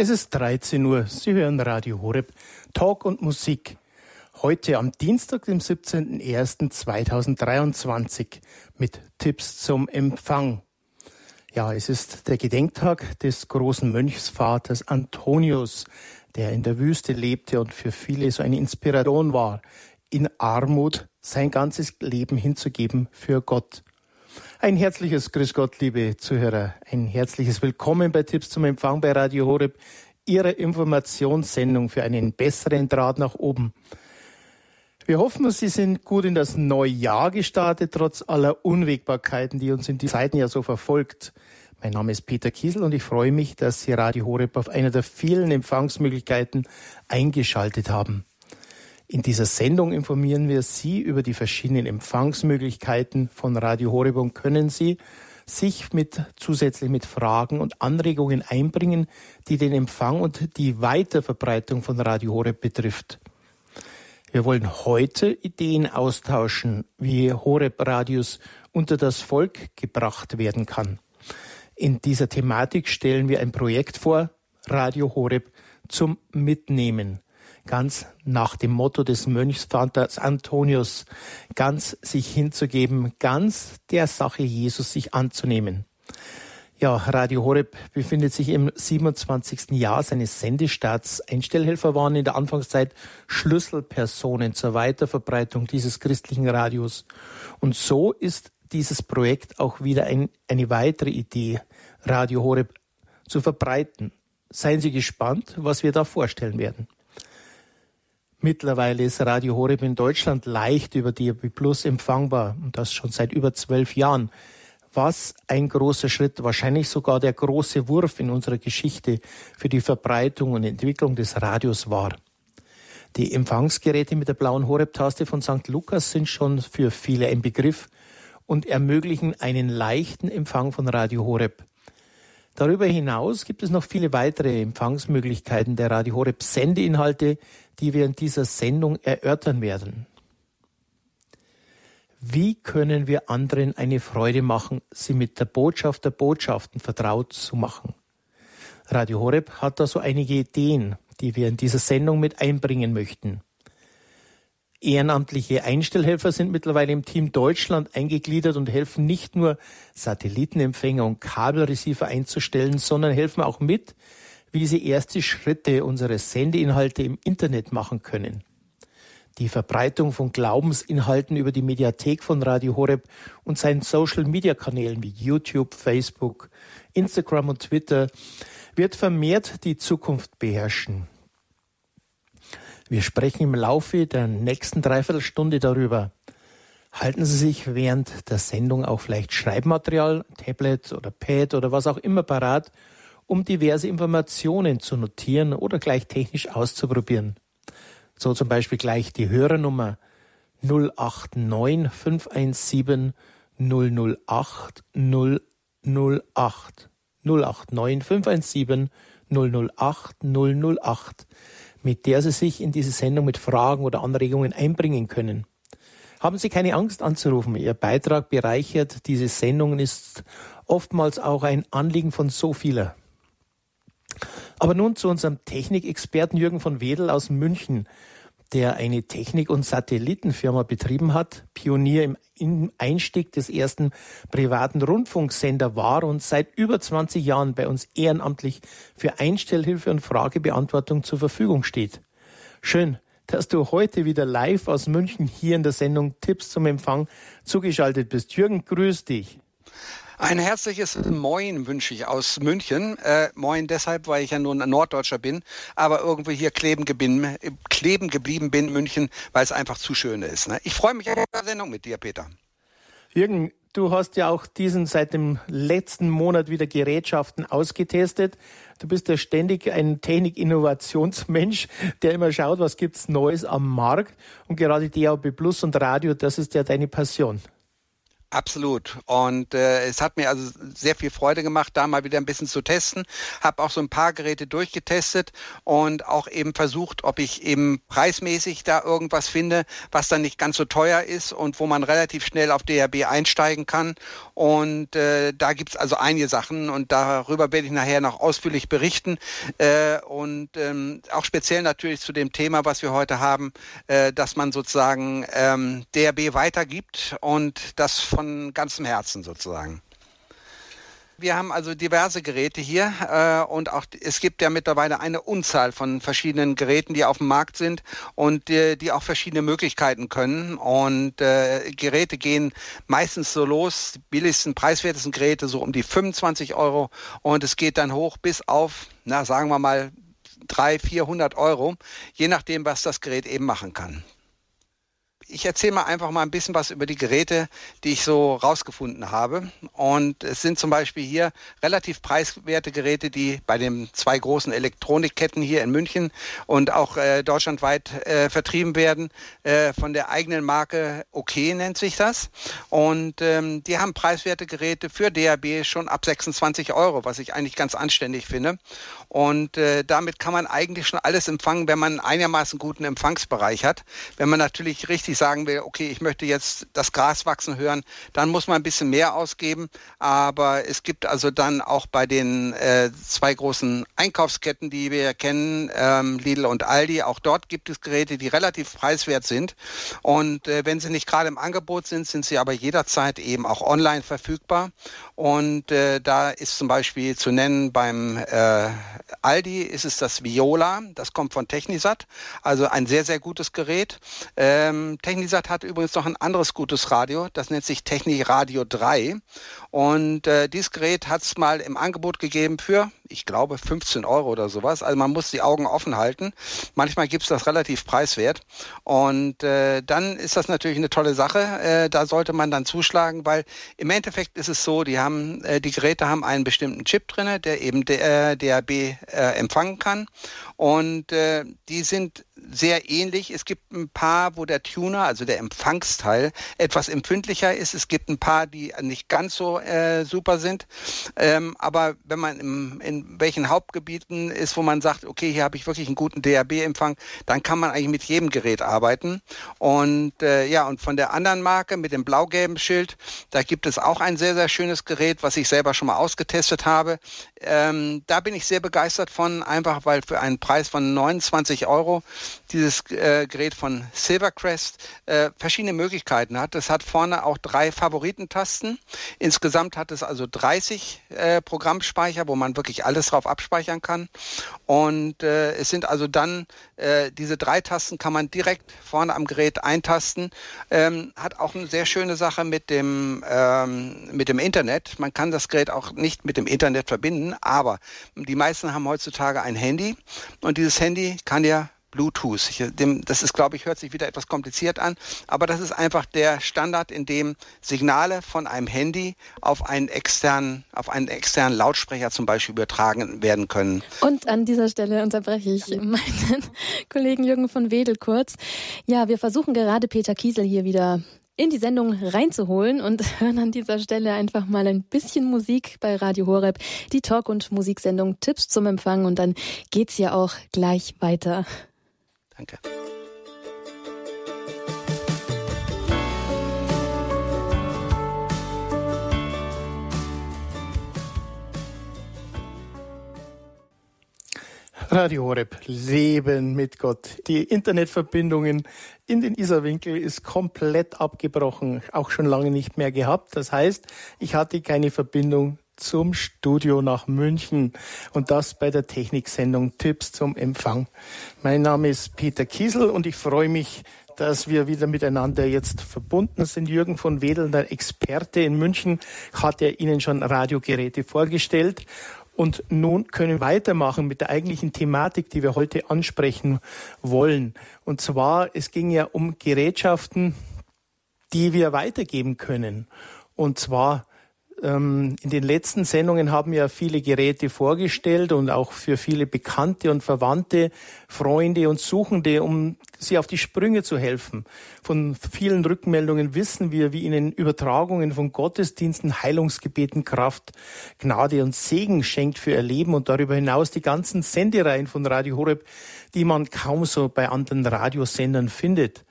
Es ist 13 Uhr. Sie hören Radio Horeb, Talk und Musik. Heute am Dienstag, dem 17.01.2023 mit Tipps zum Empfang. Ja, es ist der Gedenktag des großen Mönchsvaters Antonius, der in der Wüste lebte und für viele so eine Inspiration war, in Armut sein ganzes Leben hinzugeben für Gott. Ein herzliches Grüß Gott, liebe Zuhörer. Ein herzliches Willkommen bei Tipps zum Empfang bei Radio Horeb, Ihrer Informationssendung für einen besseren Draht nach oben. Wir hoffen, Sie sind gut in das neue Jahr gestartet, trotz aller Unwägbarkeiten, die uns in die Zeiten ja so verfolgt. Mein Name ist Peter Kiesel und ich freue mich, dass Sie Radio Horeb auf einer der vielen Empfangsmöglichkeiten eingeschaltet haben. In dieser Sendung informieren wir Sie über die verschiedenen Empfangsmöglichkeiten von Radio Horeb und können Sie sich mit, zusätzlich mit Fragen und Anregungen einbringen, die den Empfang und die Weiterverbreitung von Radio Horeb betrifft. Wir wollen heute Ideen austauschen, wie Horeb Radius unter das Volk gebracht werden kann. In dieser Thematik stellen wir ein Projekt vor, Radio Horeb zum Mitnehmen ganz nach dem Motto des Mönchsvaters Antonius, ganz sich hinzugeben, ganz der Sache Jesus sich anzunehmen. Ja, Radio Horeb befindet sich im 27. Jahr seines Sendestarts. Einstellhelfer waren in der Anfangszeit Schlüsselpersonen zur Weiterverbreitung dieses christlichen Radios. Und so ist dieses Projekt auch wieder ein, eine weitere Idee, Radio Horeb zu verbreiten. Seien Sie gespannt, was wir da vorstellen werden. Mittlerweile ist Radio Horeb in Deutschland leicht über DAB Plus empfangbar und das schon seit über zwölf Jahren. Was ein großer Schritt, wahrscheinlich sogar der große Wurf in unserer Geschichte für die Verbreitung und Entwicklung des Radios war. Die Empfangsgeräte mit der blauen Horeb-Taste von St. Lukas sind schon für viele ein Begriff und ermöglichen einen leichten Empfang von Radio Horeb. Darüber hinaus gibt es noch viele weitere Empfangsmöglichkeiten der Radio Horeb Sendeinhalte, die wir in dieser Sendung erörtern werden. Wie können wir anderen eine Freude machen, sie mit der Botschaft der Botschaften vertraut zu machen? Radio Horeb hat da so einige Ideen, die wir in dieser Sendung mit einbringen möchten. Ehrenamtliche Einstellhelfer sind mittlerweile im Team Deutschland eingegliedert und helfen nicht nur Satellitenempfänger und Kabelreceiver einzustellen, sondern helfen auch mit, wie sie erste Schritte unserer Sendeinhalte im Internet machen können. Die Verbreitung von Glaubensinhalten über die Mediathek von Radio Horeb und seinen Social-Media-Kanälen wie YouTube, Facebook, Instagram und Twitter wird vermehrt die Zukunft beherrschen. Wir sprechen im Laufe der nächsten Dreiviertelstunde darüber. Halten Sie sich während der Sendung auch vielleicht Schreibmaterial, Tablet oder Pad oder was auch immer parat, um diverse Informationen zu notieren oder gleich technisch auszuprobieren. So zum Beispiel gleich die Hörernummer 089 517 008 008 089 517 008 008, mit der Sie sich in diese Sendung mit Fragen oder Anregungen einbringen können. Haben Sie keine Angst anzurufen. Ihr Beitrag bereichert diese Sendung ist oftmals auch ein Anliegen von so vieler. Aber nun zu unserem Technikexperten Jürgen von Wedel aus München, der eine Technik- und Satellitenfirma betrieben hat, Pionier im Einstieg des ersten privaten Rundfunksender war und seit über 20 Jahren bei uns ehrenamtlich für Einstellhilfe und Fragebeantwortung zur Verfügung steht. Schön, dass du heute wieder live aus München hier in der Sendung Tipps zum Empfang zugeschaltet bist. Jürgen, grüß dich. Ein herzliches Moin wünsche ich aus München. Äh, Moin deshalb, weil ich ja nur ein Norddeutscher bin, aber irgendwie hier kleben, geblieben, kleben geblieben bin, München, weil es einfach zu schön ist. Ne? Ich freue mich auf die Sendung mit dir, Peter. Jürgen, du hast ja auch diesen seit dem letzten Monat wieder Gerätschaften ausgetestet. Du bist ja ständig ein Technik-Innovationsmensch, der immer schaut, was gibt's Neues am Markt. Und gerade DAB Plus und Radio, das ist ja deine Passion. Absolut. Und äh, es hat mir also sehr viel Freude gemacht, da mal wieder ein bisschen zu testen. Habe auch so ein paar Geräte durchgetestet und auch eben versucht, ob ich eben preismäßig da irgendwas finde, was dann nicht ganz so teuer ist und wo man relativ schnell auf DRB einsteigen kann. Und äh, da gibt's also einige Sachen und darüber werde ich nachher noch ausführlich berichten. Äh, und ähm, auch speziell natürlich zu dem Thema, was wir heute haben, äh, dass man sozusagen ähm, DRB weitergibt und das von ganzem Herzen sozusagen. Wir haben also diverse Geräte hier äh, und auch es gibt ja mittlerweile eine Unzahl von verschiedenen Geräten, die auf dem Markt sind und die, die auch verschiedene Möglichkeiten können. Und äh, Geräte gehen meistens so los, die billigsten, preiswertesten Geräte so um die 25 Euro und es geht dann hoch bis auf, na sagen wir mal 300, 400 Euro, je nachdem, was das Gerät eben machen kann ich erzähle mal einfach mal ein bisschen was über die Geräte, die ich so rausgefunden habe. Und es sind zum Beispiel hier relativ preiswerte Geräte, die bei den zwei großen Elektronikketten hier in München und auch äh, deutschlandweit äh, vertrieben werden. Äh, von der eigenen Marke OK nennt sich das. Und ähm, die haben preiswerte Geräte für DAB schon ab 26 Euro, was ich eigentlich ganz anständig finde. Und äh, damit kann man eigentlich schon alles empfangen, wenn man einigermaßen guten Empfangsbereich hat. Wenn man natürlich richtig sagen will, okay, ich möchte jetzt das Gras wachsen hören, dann muss man ein bisschen mehr ausgeben. Aber es gibt also dann auch bei den äh, zwei großen Einkaufsketten, die wir kennen, ähm, Lidl und Aldi, auch dort gibt es Geräte, die relativ preiswert sind. Und äh, wenn sie nicht gerade im Angebot sind, sind sie aber jederzeit eben auch online verfügbar. Und äh, da ist zum Beispiel zu nennen beim äh, Aldi ist es das Viola, das kommt von Technisat, also ein sehr, sehr gutes Gerät. Ähm, Technisat hat übrigens noch ein anderes gutes Radio, das nennt sich Techni Radio 3. Und äh, dieses Gerät hat es mal im Angebot gegeben für, ich glaube, 15 Euro oder sowas. Also man muss die Augen offen halten. Manchmal gibt es das relativ preiswert. Und äh, dann ist das natürlich eine tolle Sache. Äh, da sollte man dann zuschlagen, weil im Endeffekt ist es so, die haben, äh, die Geräte haben einen bestimmten Chip drinne, der eben der, äh, äh, empfangen kann. Und die sind sehr ähnlich. Es gibt ein paar, wo der Tuner, also der Empfangsteil, etwas empfindlicher ist. Es gibt ein paar, die nicht ganz so äh, super sind. Ähm, aber wenn man im, in welchen Hauptgebieten ist, wo man sagt, okay, hier habe ich wirklich einen guten DAB-Empfang, dann kann man eigentlich mit jedem Gerät arbeiten. Und äh, ja, und von der anderen Marke mit dem blau-gelben Schild, da gibt es auch ein sehr, sehr schönes Gerät, was ich selber schon mal ausgetestet habe. Ähm, da bin ich sehr begeistert von, einfach weil für einen Preis von 29 Euro dieses äh, Gerät von Silvercrest äh, verschiedene Möglichkeiten hat. Es hat vorne auch drei Favoritentasten. Insgesamt hat es also 30 äh, Programmspeicher, wo man wirklich alles drauf abspeichern kann. Und äh, es sind also dann äh, diese drei Tasten kann man direkt vorne am Gerät eintasten. Ähm, hat auch eine sehr schöne Sache mit dem ähm, mit dem Internet. Man kann das Gerät auch nicht mit dem Internet verbinden, aber die meisten haben heutzutage ein Handy und dieses Handy kann ja Bluetooth. Ich, dem, das ist, glaube ich, hört sich wieder etwas kompliziert an, aber das ist einfach der Standard, in dem Signale von einem Handy auf einen externen, auf einen externen Lautsprecher zum Beispiel übertragen werden können. Und an dieser Stelle unterbreche ich meinen Kollegen Jürgen von Wedel kurz. Ja, wir versuchen gerade Peter Kiesel hier wieder in die Sendung reinzuholen und hören an dieser Stelle einfach mal ein bisschen Musik bei Radio Horeb, die Talk- und Musiksendung Tipps zum Empfang und dann geht's ja auch gleich weiter. Danke. Radio Horeb, Leben mit Gott. Die Internetverbindungen in den Isarwinkel ist komplett abgebrochen, auch schon lange nicht mehr gehabt. Das heißt, ich hatte keine Verbindung zum Studio nach München und das bei der Techniksendung Tipps zum Empfang. Mein Name ist Peter Kiesel und ich freue mich, dass wir wieder miteinander jetzt verbunden sind. Jürgen von Wedel, der Experte in München, hat ja Ihnen schon Radiogeräte vorgestellt. Und nun können wir weitermachen mit der eigentlichen Thematik, die wir heute ansprechen wollen. Und zwar, es ging ja um Gerätschaften, die wir weitergeben können. Und zwar in den letzten Sendungen haben wir viele Geräte vorgestellt und auch für viele Bekannte und Verwandte, Freunde und Suchende, um sie auf die Sprünge zu helfen. Von vielen Rückmeldungen wissen wir, wie ihnen Übertragungen von Gottesdiensten, Heilungsgebeten Kraft, Gnade und Segen schenkt für ihr Leben und darüber hinaus die ganzen Sendereien von Radio Horeb, die man kaum so bei anderen Radiosendern findet.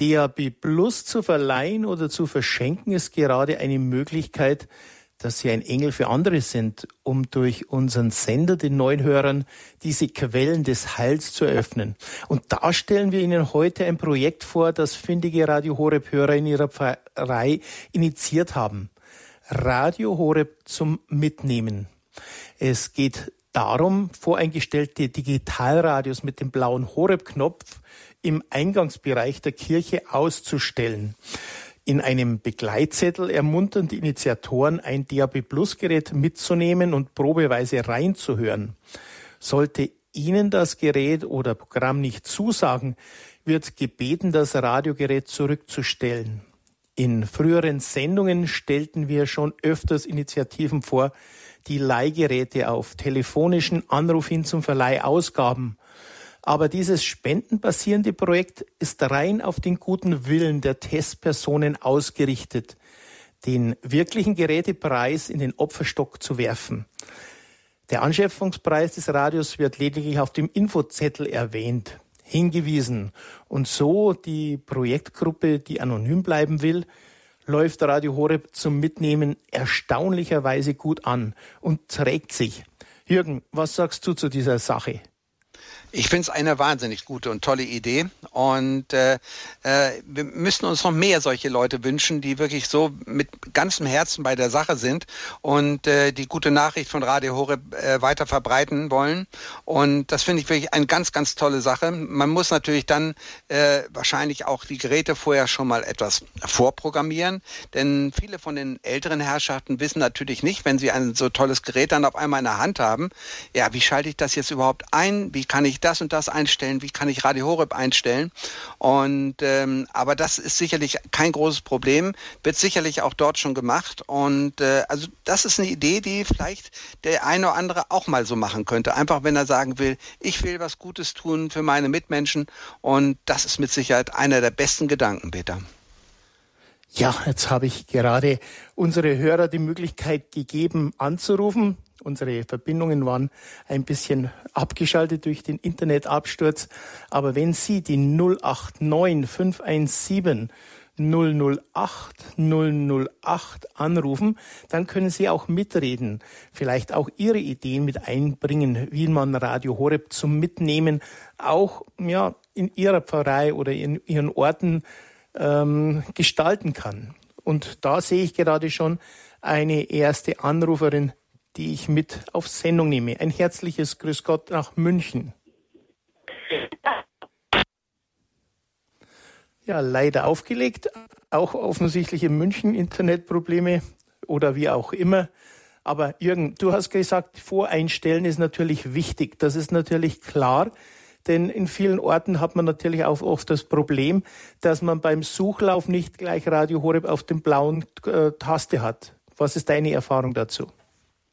DAB Plus zu verleihen oder zu verschenken ist gerade eine Möglichkeit, dass Sie ein Engel für andere sind, um durch unseren Sender den neuen Hörern diese Quellen des Heils zu eröffnen. Und da stellen wir Ihnen heute ein Projekt vor, das findige Radio Horeb Hörer in ihrer Pfarrei initiiert haben. Radio Horeb zum Mitnehmen. Es geht darum, voreingestellte Digitalradios mit dem blauen Horeb-Knopf im Eingangsbereich der Kirche auszustellen. In einem Begleitzettel ermuntern die Initiatoren, ein DAB Plus Gerät mitzunehmen und probeweise reinzuhören. Sollte Ihnen das Gerät oder Programm nicht zusagen, wird gebeten, das Radiogerät zurückzustellen. In früheren Sendungen stellten wir schon öfters Initiativen vor, die Leihgeräte auf telefonischen Anruf hin zum Verleih ausgaben aber dieses spendenbasierende Projekt ist rein auf den guten Willen der Testpersonen ausgerichtet, den wirklichen Gerätepreis in den Opferstock zu werfen. Der Anschaffungspreis des Radios wird lediglich auf dem Infozettel erwähnt, hingewiesen. Und so die Projektgruppe, die anonym bleiben will, läuft Radio Horeb zum Mitnehmen erstaunlicherweise gut an und trägt sich. Jürgen, was sagst du zu dieser Sache? Ich finde es eine wahnsinnig gute und tolle Idee. Und äh, äh, wir müssen uns noch mehr solche Leute wünschen, die wirklich so mit ganzem Herzen bei der Sache sind und äh, die gute Nachricht von Radio Horeb äh, weiter verbreiten wollen. Und das finde ich wirklich eine ganz, ganz tolle Sache. Man muss natürlich dann äh, wahrscheinlich auch die Geräte vorher schon mal etwas vorprogrammieren, denn viele von den älteren Herrschaften wissen natürlich nicht, wenn sie ein so tolles Gerät dann auf einmal in der Hand haben, ja, wie schalte ich das jetzt überhaupt ein? Wie kann ich ich das und das einstellen, wie kann ich Radio Horeb einstellen. Und ähm, aber das ist sicherlich kein großes Problem, wird sicherlich auch dort schon gemacht. Und äh, also das ist eine Idee, die vielleicht der eine oder andere auch mal so machen könnte. Einfach wenn er sagen will, ich will was Gutes tun für meine Mitmenschen. Und das ist mit Sicherheit einer der besten Gedanken, Peter. Ja, jetzt habe ich gerade unsere Hörer die Möglichkeit gegeben anzurufen. Unsere Verbindungen waren ein bisschen abgeschaltet durch den Internetabsturz. Aber wenn Sie die 089 517 008 008 anrufen, dann können Sie auch mitreden, vielleicht auch Ihre Ideen mit einbringen, wie man Radio Horeb zum Mitnehmen auch ja, in Ihrer Pfarrei oder in Ihren Orten ähm, gestalten kann. Und da sehe ich gerade schon eine erste Anruferin die ich mit auf Sendung nehme. Ein herzliches Grüß Gott nach München. Ja, leider aufgelegt. Auch offensichtlich in München Internetprobleme oder wie auch immer. Aber Jürgen, du hast gesagt, Voreinstellen ist natürlich wichtig. Das ist natürlich klar. Denn in vielen Orten hat man natürlich auch oft das Problem, dass man beim Suchlauf nicht gleich Radio Horeb auf dem blauen äh, Taste hat. Was ist deine Erfahrung dazu?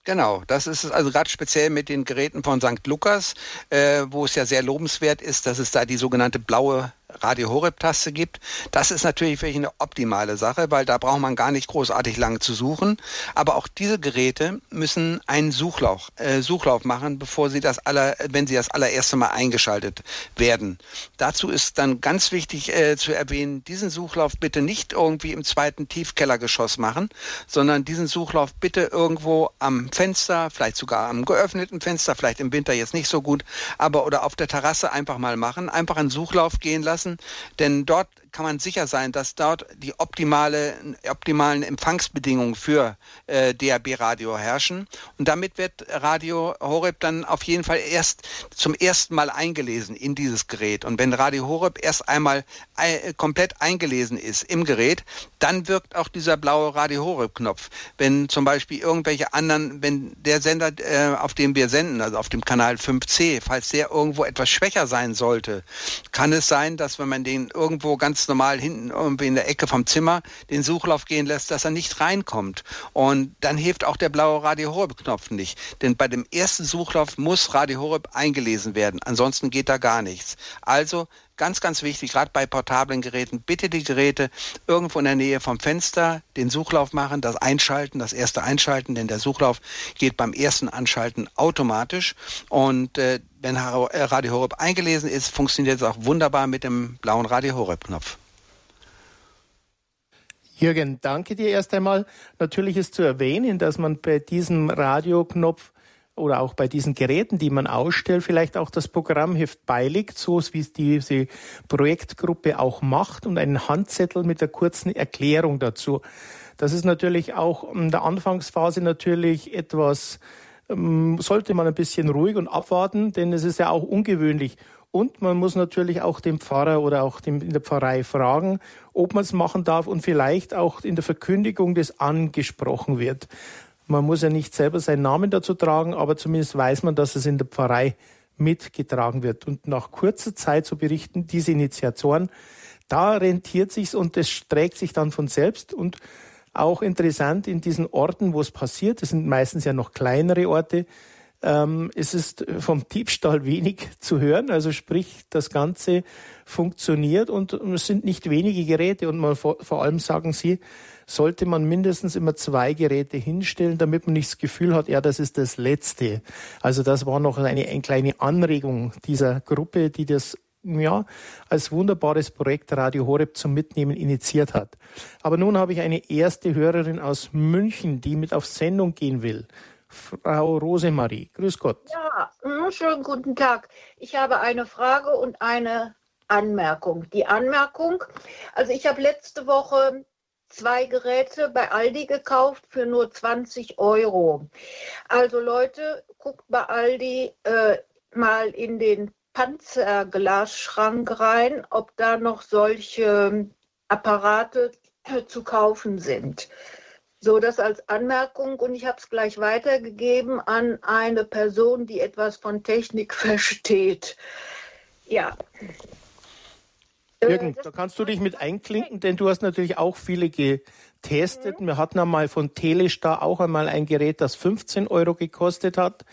Genau, das ist es also gerade speziell mit den Geräten von St. Lukas, äh, wo es ja sehr lobenswert ist, dass es da die sogenannte blaue Radio Horeb-Taste gibt. Das ist natürlich wirklich eine optimale Sache, weil da braucht man gar nicht großartig lange zu suchen. Aber auch diese Geräte müssen einen Suchlauf, äh, Suchlauf machen, bevor sie das aller, wenn sie das allererste Mal eingeschaltet werden. Dazu ist dann ganz wichtig äh, zu erwähnen, diesen Suchlauf bitte nicht irgendwie im zweiten Tiefkellergeschoss machen, sondern diesen Suchlauf bitte irgendwo am Fenster, vielleicht sogar am geöffneten Fenster, vielleicht im Winter jetzt nicht so gut, aber oder auf der Terrasse einfach mal machen, einfach einen Suchlauf gehen lassen lassen, denn dort kann man sicher sein, dass dort die optimale, optimalen Empfangsbedingungen für äh, DAB-Radio herrschen. Und damit wird Radio Horeb dann auf jeden Fall erst zum ersten Mal eingelesen in dieses Gerät. Und wenn Radio Horeb erst einmal äh, komplett eingelesen ist im Gerät, dann wirkt auch dieser blaue Radio Horeb-Knopf. Wenn zum Beispiel irgendwelche anderen, wenn der Sender, äh, auf dem wir senden, also auf dem Kanal 5C, falls der irgendwo etwas schwächer sein sollte, kann es sein, dass wenn man den irgendwo ganz normal hinten irgendwie in der Ecke vom Zimmer den Suchlauf gehen lässt, dass er nicht reinkommt. Und dann hilft auch der blaue Radio Horeb Knopf nicht. Denn bei dem ersten Suchlauf muss Radio Horeb eingelesen werden. Ansonsten geht da gar nichts. Also ganz, ganz wichtig, gerade bei portablen Geräten, bitte die Geräte irgendwo in der Nähe vom Fenster den Suchlauf machen, das Einschalten, das erste Einschalten, denn der Suchlauf geht beim ersten Anschalten automatisch. Und äh, wenn äh, Radio Horeb eingelesen ist, funktioniert es auch wunderbar mit dem blauen Radio Horeb-Knopf. Jürgen, danke dir erst einmal. Natürlich ist zu erwähnen, dass man bei diesem Radioknopf oder auch bei diesen Geräten, die man ausstellt, vielleicht auch das Programmheft beiliegt, so wie es diese Projektgruppe auch macht und einen Handzettel mit der kurzen Erklärung dazu. Das ist natürlich auch in der Anfangsphase natürlich etwas, ähm, sollte man ein bisschen ruhig und abwarten, denn es ist ja auch ungewöhnlich. Und man muss natürlich auch dem Pfarrer oder auch dem, in der Pfarrei fragen, ob man es machen darf und vielleicht auch in der Verkündigung des angesprochen wird. Man muss ja nicht selber seinen Namen dazu tragen, aber zumindest weiß man, dass es in der Pfarrei mitgetragen wird. Und nach kurzer Zeit zu berichten, diese Initiatoren, da rentiert sich's und es trägt sich dann von selbst. Und auch interessant in diesen Orten, wo es passiert, das sind meistens ja noch kleinere Orte, ähm, es ist vom Diebstahl wenig zu hören, also sprich, das Ganze funktioniert und es sind nicht wenige Geräte. Und man, vor, vor allem sagen Sie, sollte man mindestens immer zwei Geräte hinstellen, damit man nicht das Gefühl hat, ja, das ist das Letzte. Also das war noch eine, eine kleine Anregung dieser Gruppe, die das ja, als wunderbares Projekt Radio Horeb zum Mitnehmen initiiert hat. Aber nun habe ich eine erste Hörerin aus München, die mit auf Sendung gehen will. Frau Rosemarie. Grüß Gott. Ja, schönen guten Tag. Ich habe eine Frage und eine Anmerkung. Die Anmerkung, also ich habe letzte Woche zwei Geräte bei Aldi gekauft für nur 20 Euro. Also Leute, guckt bei Aldi äh, mal in den Panzerglasschrank rein, ob da noch solche Apparate zu kaufen sind. So, das als Anmerkung und ich habe es gleich weitergegeben an eine Person, die etwas von Technik versteht. Ja. Äh, Jürgen, da kannst du dich mit einklinken, denn du hast natürlich auch viele getestet. Wir hatten einmal von Telestar auch einmal ein Gerät, das 15 Euro gekostet hat.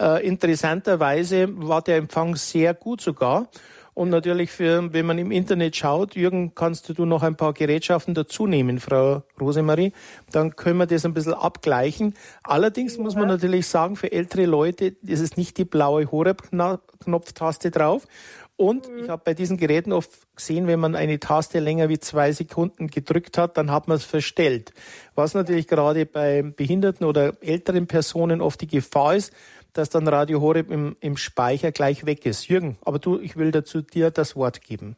Äh, interessanterweise war der Empfang sehr gut sogar. Und natürlich, für, wenn man im Internet schaut, Jürgen, kannst du noch ein paar Gerätschaften dazu nehmen, Frau Rosemarie. Dann können wir das ein bisschen abgleichen. Allerdings ja. muss man natürlich sagen, für ältere Leute ist es nicht die blaue Horeb-Knopftaste drauf. Und mhm. ich habe bei diesen Geräten oft gesehen, wenn man eine Taste länger wie zwei Sekunden gedrückt hat, dann hat man es verstellt. Was natürlich gerade bei behinderten oder älteren Personen oft die Gefahr ist, dass dann Radio Horeb im, im Speicher gleich weg ist. Jürgen, aber du, ich will dazu dir das Wort geben.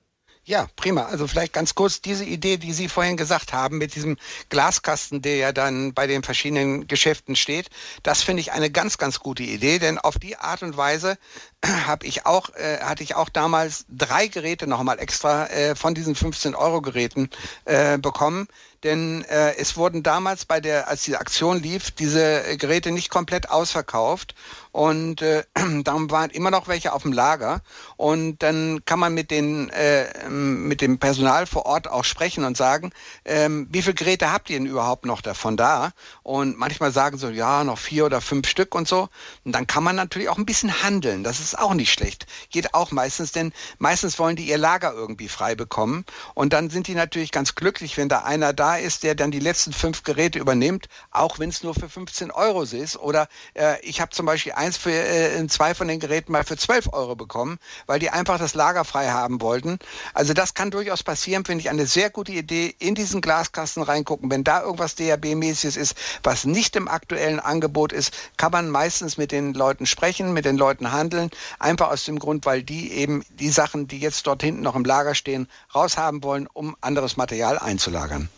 Ja, prima. Also vielleicht ganz kurz diese Idee, die Sie vorhin gesagt haben mit diesem Glaskasten, der ja dann bei den verschiedenen Geschäften steht. Das finde ich eine ganz, ganz gute Idee, denn auf die Art und Weise habe ich auch, äh, hatte ich auch damals drei Geräte nochmal extra äh, von diesen 15 Euro Geräten äh, bekommen, denn äh, es wurden damals bei der, als die Aktion lief, diese Geräte nicht komplett ausverkauft und äh, dann waren immer noch welche auf dem Lager und dann kann man mit den äh, mit dem Personal vor Ort auch sprechen und sagen, ähm, wie viele Geräte habt ihr denn überhaupt noch davon da? Und manchmal sagen so, ja, noch vier oder fünf Stück und so. Und dann kann man natürlich auch ein bisschen handeln. Das ist auch nicht schlecht. Geht auch meistens, denn meistens wollen die ihr Lager irgendwie frei bekommen und dann sind die natürlich ganz glücklich, wenn da einer da ist, der dann die letzten fünf Geräte übernimmt, auch wenn es nur für 15 Euro ist. Oder äh, ich habe zum Beispiel eins für äh, zwei von den Geräten mal für 12 Euro bekommen, weil die einfach das Lager frei haben wollten. Also das kann durchaus passieren, finde ich eine sehr gute Idee, in diesen Glaskasten reingucken. Wenn da irgendwas DAB-mäßiges ist, was nicht im aktuellen Angebot ist, kann man meistens mit den Leuten sprechen, mit den Leuten handeln, einfach aus dem Grund, weil die eben die Sachen, die jetzt dort hinten noch im Lager stehen, raushaben wollen, um anderes Material einzulagern.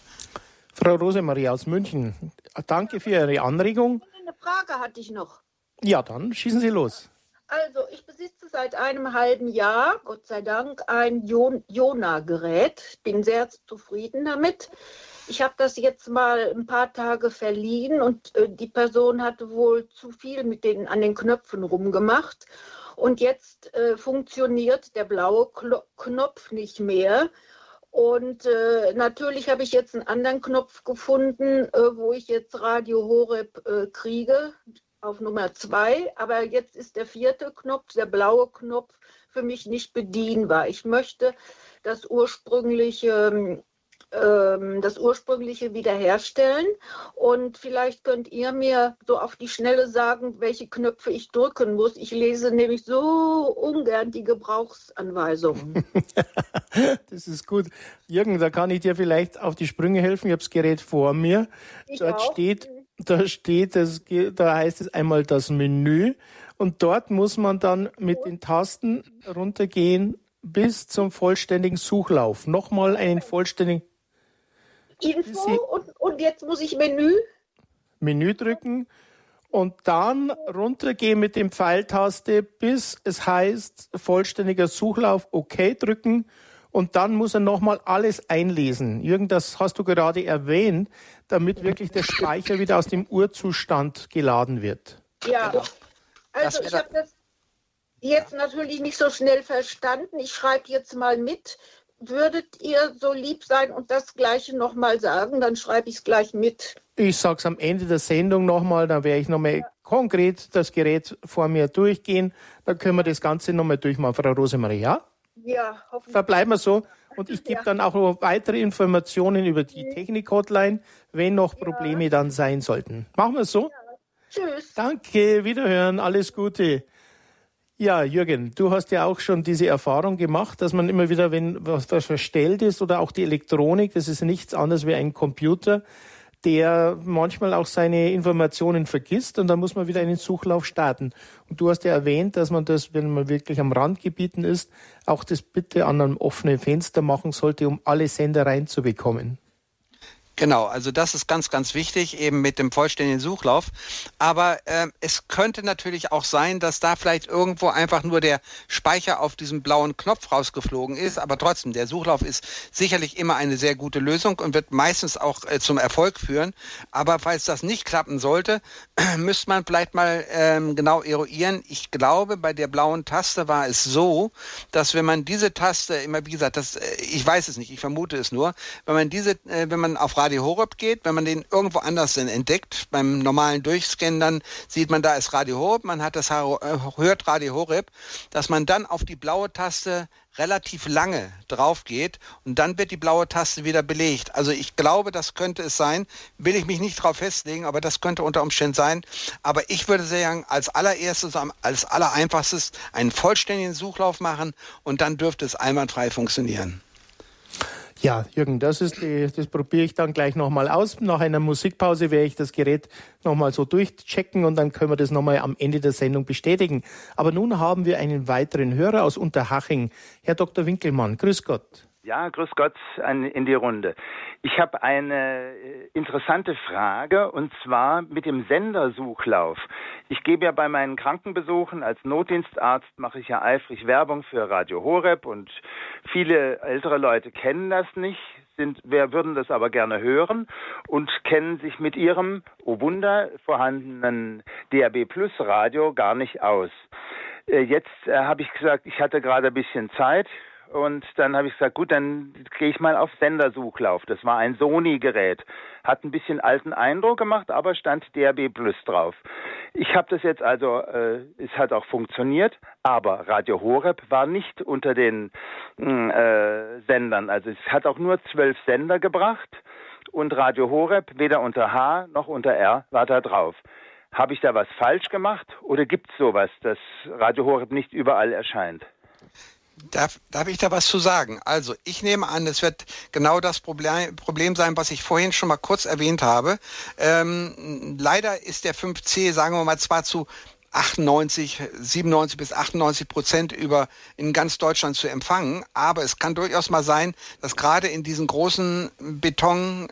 Frau Rosemarie aus München, danke für Ihre Anregung. Eine Frage hatte ich noch. Ja, dann schießen Sie los. Also, ich besitze seit einem halben Jahr, Gott sei Dank, ein Jona-Gerät. Bin sehr zufrieden damit. Ich habe das jetzt mal ein paar Tage verliehen und äh, die Person hatte wohl zu viel mit den, an den Knöpfen rumgemacht. Und jetzt äh, funktioniert der blaue Klo Knopf nicht mehr. Und äh, natürlich habe ich jetzt einen anderen Knopf gefunden, äh, wo ich jetzt Radio Horeb äh, kriege, auf Nummer zwei. Aber jetzt ist der vierte Knopf, der blaue Knopf, für mich nicht bedienbar. Ich möchte das ursprüngliche ähm, das ursprüngliche wiederherstellen. Und vielleicht könnt ihr mir so auf die Schnelle sagen, welche Knöpfe ich drücken muss. Ich lese nämlich so ungern die Gebrauchsanweisungen. das ist gut. Jürgen, da kann ich dir vielleicht auf die Sprünge helfen. Ich habe das Gerät vor mir. Ich Dort auch. steht, da steht, das, da heißt es einmal das Menü. Und dort muss man dann mit den Tasten runtergehen bis zum vollständigen Suchlauf. Nochmal einen vollständigen Info und, und jetzt muss ich Menü. Menü drücken und dann runtergehen mit dem Pfeiltaste, bis es heißt vollständiger Suchlauf OK drücken und dann muss er nochmal alles einlesen. Jürgen, das hast du gerade erwähnt, damit wirklich der Speicher wieder aus dem Urzustand geladen wird. Ja, genau. also ich habe das jetzt natürlich nicht so schnell verstanden. Ich schreibe jetzt mal mit würdet ihr so lieb sein und das Gleiche nochmal sagen? Dann schreibe ich es gleich mit. Ich sage es am Ende der Sendung nochmal, dann werde ich nochmal ja. konkret das Gerät vor mir durchgehen. Dann können wir das Ganze nochmal durchmachen, Frau Rosemarie, ja? Ja, hoffentlich. Verbleiben wir so. Und ich gebe ja. dann auch noch weitere Informationen über die. Technik-Hotline, wenn noch Probleme ja. dann sein sollten. Machen wir es so? Tschüss. Danke, wiederhören, alles Gute. Ja, Jürgen, du hast ja auch schon diese Erfahrung gemacht, dass man immer wieder, wenn was da verstellt ist oder auch die Elektronik, das ist nichts anderes wie ein Computer, der manchmal auch seine Informationen vergisst und dann muss man wieder einen Suchlauf starten. Und du hast ja erwähnt, dass man das, wenn man wirklich am Randgebieten ist, auch das bitte an einem offenen Fenster machen sollte, um alle Sender reinzubekommen. Genau, also das ist ganz, ganz wichtig, eben mit dem vollständigen Suchlauf. Aber äh, es könnte natürlich auch sein, dass da vielleicht irgendwo einfach nur der Speicher auf diesem blauen Knopf rausgeflogen ist. Aber trotzdem, der Suchlauf ist sicherlich immer eine sehr gute Lösung und wird meistens auch äh, zum Erfolg führen. Aber falls das nicht klappen sollte, müsste man vielleicht mal ähm, genau eruieren. Ich glaube, bei der blauen Taste war es so, dass wenn man diese Taste immer, wie gesagt, das, äh, ich weiß es nicht, ich vermute es nur, wenn man diese, äh, wenn man auf Radio Radio Horeb geht, wenn man den irgendwo anders entdeckt, beim normalen Durchscannen, dann sieht man, da ist Radio Horeb, man hat das, äh, hört Radio Horeb, dass man dann auf die blaue Taste relativ lange drauf geht und dann wird die blaue Taste wieder belegt. Also ich glaube, das könnte es sein. Will ich mich nicht darauf festlegen, aber das könnte unter Umständen sein. Aber ich würde sagen, als allererstes, als allereinfachstes einen vollständigen Suchlauf machen und dann dürfte es einwandfrei funktionieren. Ja, Jürgen, das ist die, das probiere ich dann gleich nochmal aus. Nach einer Musikpause werde ich das Gerät nochmal so durchchecken und dann können wir das nochmal am Ende der Sendung bestätigen. Aber nun haben wir einen weiteren Hörer aus Unterhaching. Herr Dr. Winkelmann, grüß Gott. Ja, grüß Gott in die Runde. Ich habe eine äh, interessante Frage und zwar mit dem Sendersuchlauf. Ich gebe ja bei meinen Krankenbesuchen als Notdienstarzt mache ich ja eifrig Werbung für Radio Horeb und viele ältere Leute kennen das nicht, sind, wer würden das aber gerne hören und kennen sich mit ihrem, oh Wunder, vorhandenen DAB Plus Radio gar nicht aus. Äh, jetzt äh, habe ich gesagt, ich hatte gerade ein bisschen Zeit und dann habe ich gesagt, gut, dann gehe ich mal auf Sendersuchlauf. Das war ein Sony-Gerät. Hat ein bisschen alten Eindruck gemacht, aber stand DRB Plus drauf. Ich habe das jetzt also, äh, es hat auch funktioniert, aber Radio Horeb war nicht unter den hm, äh, Sendern. Also es hat auch nur zwölf Sender gebracht und Radio Horeb weder unter H noch unter R war da drauf. Habe ich da was falsch gemacht oder gibt es sowas, dass Radio Horeb nicht überall erscheint? Darf, darf ich da was zu sagen? Also, ich nehme an, es wird genau das Problem, Problem sein, was ich vorhin schon mal kurz erwähnt habe. Ähm, leider ist der 5C, sagen wir mal, zwar zu 98, 97 bis 98 Prozent über in ganz Deutschland zu empfangen. Aber es kann durchaus mal sein, dass gerade in diesen großen Betongebäuden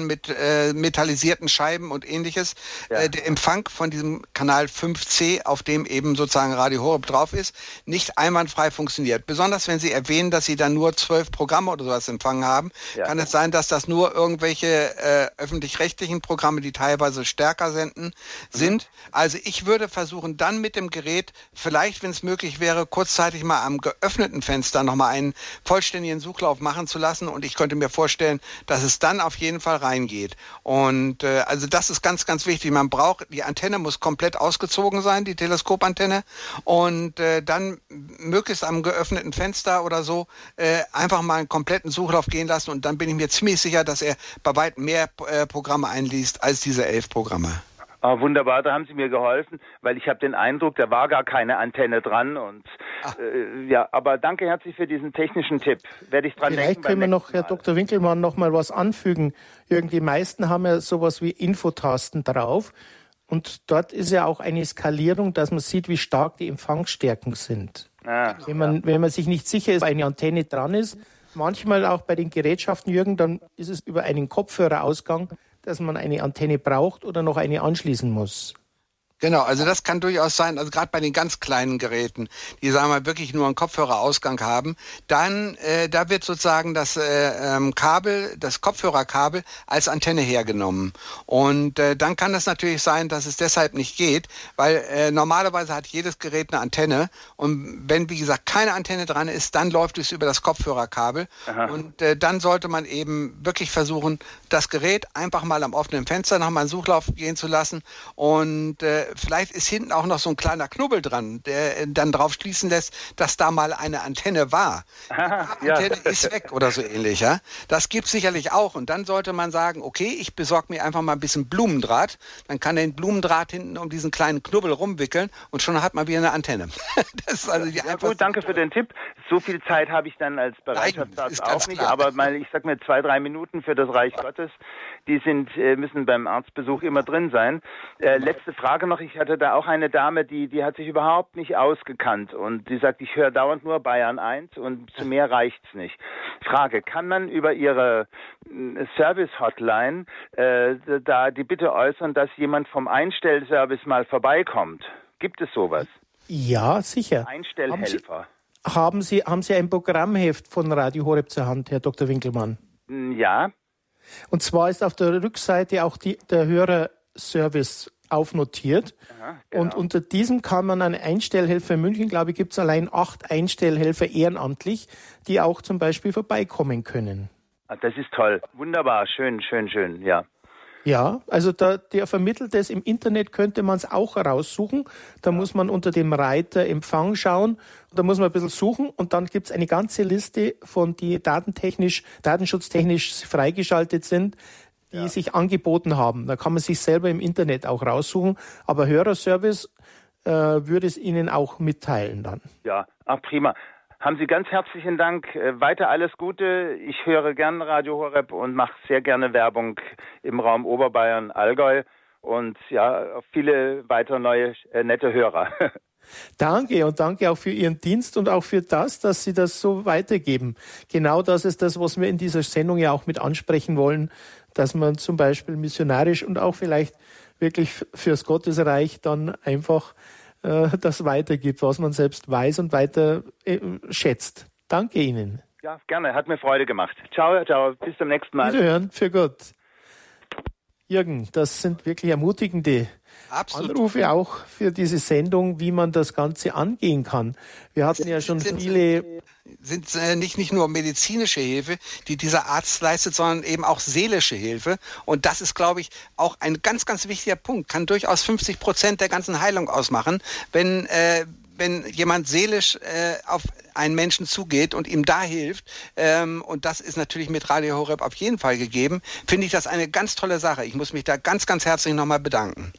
äh, äh, mit äh, metallisierten Scheiben und ähnliches ja. äh, der Empfang von diesem Kanal 5C, auf dem eben sozusagen Radio Horeb drauf ist, nicht einwandfrei funktioniert. Besonders wenn Sie erwähnen, dass Sie dann nur zwölf Programme oder sowas empfangen haben, ja. kann es sein, dass das nur irgendwelche äh, öffentlich-rechtlichen Programme, die teilweise stärker senden, mhm. sind. Also Also ich würde versuchen, dann mit dem Gerät, vielleicht, wenn es möglich wäre, kurzzeitig mal am geöffneten Fenster nochmal einen vollständigen Suchlauf machen zu lassen. Und ich könnte mir vorstellen, dass es dann auf jeden Fall reingeht. Und äh, also das ist ganz, ganz wichtig. Man braucht, die Antenne muss komplett ausgezogen sein, die Teleskopantenne. Und äh, dann möglichst am geöffneten Fenster oder so äh, einfach mal einen kompletten Suchlauf gehen lassen. Und dann bin ich mir ziemlich sicher, dass er bei weitem mehr äh, Programme einliest als diese elf Programme. Ah, wunderbar, da haben Sie mir geholfen, weil ich habe den Eindruck, da war gar keine Antenne dran und äh, ja, aber danke herzlich für diesen technischen Tipp. Werde ich dran Vielleicht denken. können wir noch, Herr Dr. Winkelmann, noch mal was anfügen. Irgendwie meisten haben ja sowas wie Infotasten drauf und dort ist ja auch eine Skalierung, dass man sieht, wie stark die Empfangsstärken sind. Ah, wenn man ja. wenn man sich nicht sicher ist, ob eine Antenne dran ist, manchmal auch bei den Gerätschaften, Jürgen, dann ist es über einen Kopfhörerausgang dass man eine Antenne braucht oder noch eine anschließen muss. Genau, also das kann durchaus sein, also gerade bei den ganz kleinen Geräten, die sagen wir wirklich nur einen Kopfhörerausgang haben, dann äh, da wird sozusagen das äh, ähm, Kabel, das Kopfhörerkabel als Antenne hergenommen. Und äh, dann kann es natürlich sein, dass es deshalb nicht geht, weil äh, normalerweise hat jedes Gerät eine Antenne und wenn wie gesagt keine Antenne dran ist, dann läuft es über das Kopfhörerkabel Aha. und äh, dann sollte man eben wirklich versuchen, das Gerät einfach mal am offenen Fenster nochmal einen Suchlauf gehen zu lassen und äh, vielleicht ist hinten auch noch so ein kleiner Knubbel dran, der dann drauf schließen lässt, dass da mal eine Antenne war. Die Antenne ja. ist weg oder so ähnlich. Ja? Das gibt es sicherlich auch. Und dann sollte man sagen, okay, ich besorge mir einfach mal ein bisschen Blumendraht. Dann kann den Blumendraht hinten um diesen kleinen Knubbel rumwickeln und schon hat man wieder eine Antenne. das ist also die ja, gut, danke für den Tipp. So viel Zeit habe ich dann als Bereitschaftsarzt auch nicht, klar. aber mal, ich sag mir zwei, drei Minuten für das Reich Gottes, die sind, äh, müssen beim Arztbesuch immer drin sein. Äh, letzte Frage noch, ich hatte da auch eine Dame, die, die hat sich überhaupt nicht ausgekannt und die sagt, ich höre dauernd nur Bayern 1 und zu mehr reicht's nicht. Frage, kann man über Ihre äh, Service-Hotline äh, da die Bitte äußern, dass jemand vom Einstellservice mal vorbeikommt? Gibt es sowas? Ja, sicher. Einstellhelfer. Haben Sie, haben Sie ein Programmheft von Radio Horeb zur Hand, Herr Dr. Winkelmann? Hm, ja. Und zwar ist auf der Rückseite auch die, der Hörerservice aufnotiert. Aha, genau. Und unter diesem kann man einen Einstellhelfer in München, glaube ich, gibt es allein acht Einstellhelfer ehrenamtlich, die auch zum Beispiel vorbeikommen können. Ah, das ist toll. Wunderbar. Schön, schön, schön. Ja. Ja, also da, der vermittelt es im Internet, könnte man es auch heraussuchen. Da muss man unter dem Reiter Empfang schauen. Da muss man ein bisschen suchen und dann gibt es eine ganze Liste von die datentechnisch, datenschutztechnisch freigeschaltet sind, die ja. sich angeboten haben. Da kann man sich selber im Internet auch raussuchen. Aber Hörerservice äh, würde es Ihnen auch mitteilen dann. Ja, ach prima. Haben Sie ganz herzlichen Dank. Äh, weiter alles Gute. Ich höre gern Radio Horeb und mache sehr gerne Werbung im Raum Oberbayern, Allgäu und ja, viele weitere neue äh, nette Hörer. Danke und danke auch für Ihren Dienst und auch für das, dass Sie das so weitergeben. Genau das ist das, was wir in dieser Sendung ja auch mit ansprechen wollen, dass man zum Beispiel missionarisch und auch vielleicht wirklich fürs Gottesreich dann einfach äh, das weitergibt, was man selbst weiß und weiter äh, schätzt. Danke Ihnen. Ja, gerne. Hat mir Freude gemacht. Ciao, ciao. Bis zum nächsten Mal. Wiederhören. Für Gott. Jürgen, das sind wirklich ermutigende Absolut. Anrufe auch für diese Sendung, wie man das Ganze angehen kann. Wir hatten ja schon viele sind äh, nicht, nicht nur medizinische Hilfe, die dieser Arzt leistet, sondern eben auch seelische Hilfe. Und das ist, glaube ich, auch ein ganz, ganz wichtiger Punkt. Kann durchaus 50 Prozent der ganzen Heilung ausmachen, wenn, äh, wenn jemand seelisch äh, auf einen Menschen zugeht und ihm da hilft, ähm, und das ist natürlich mit Radio Horeb auf jeden Fall gegeben, finde ich das eine ganz tolle Sache. Ich muss mich da ganz, ganz herzlich nochmal bedanken.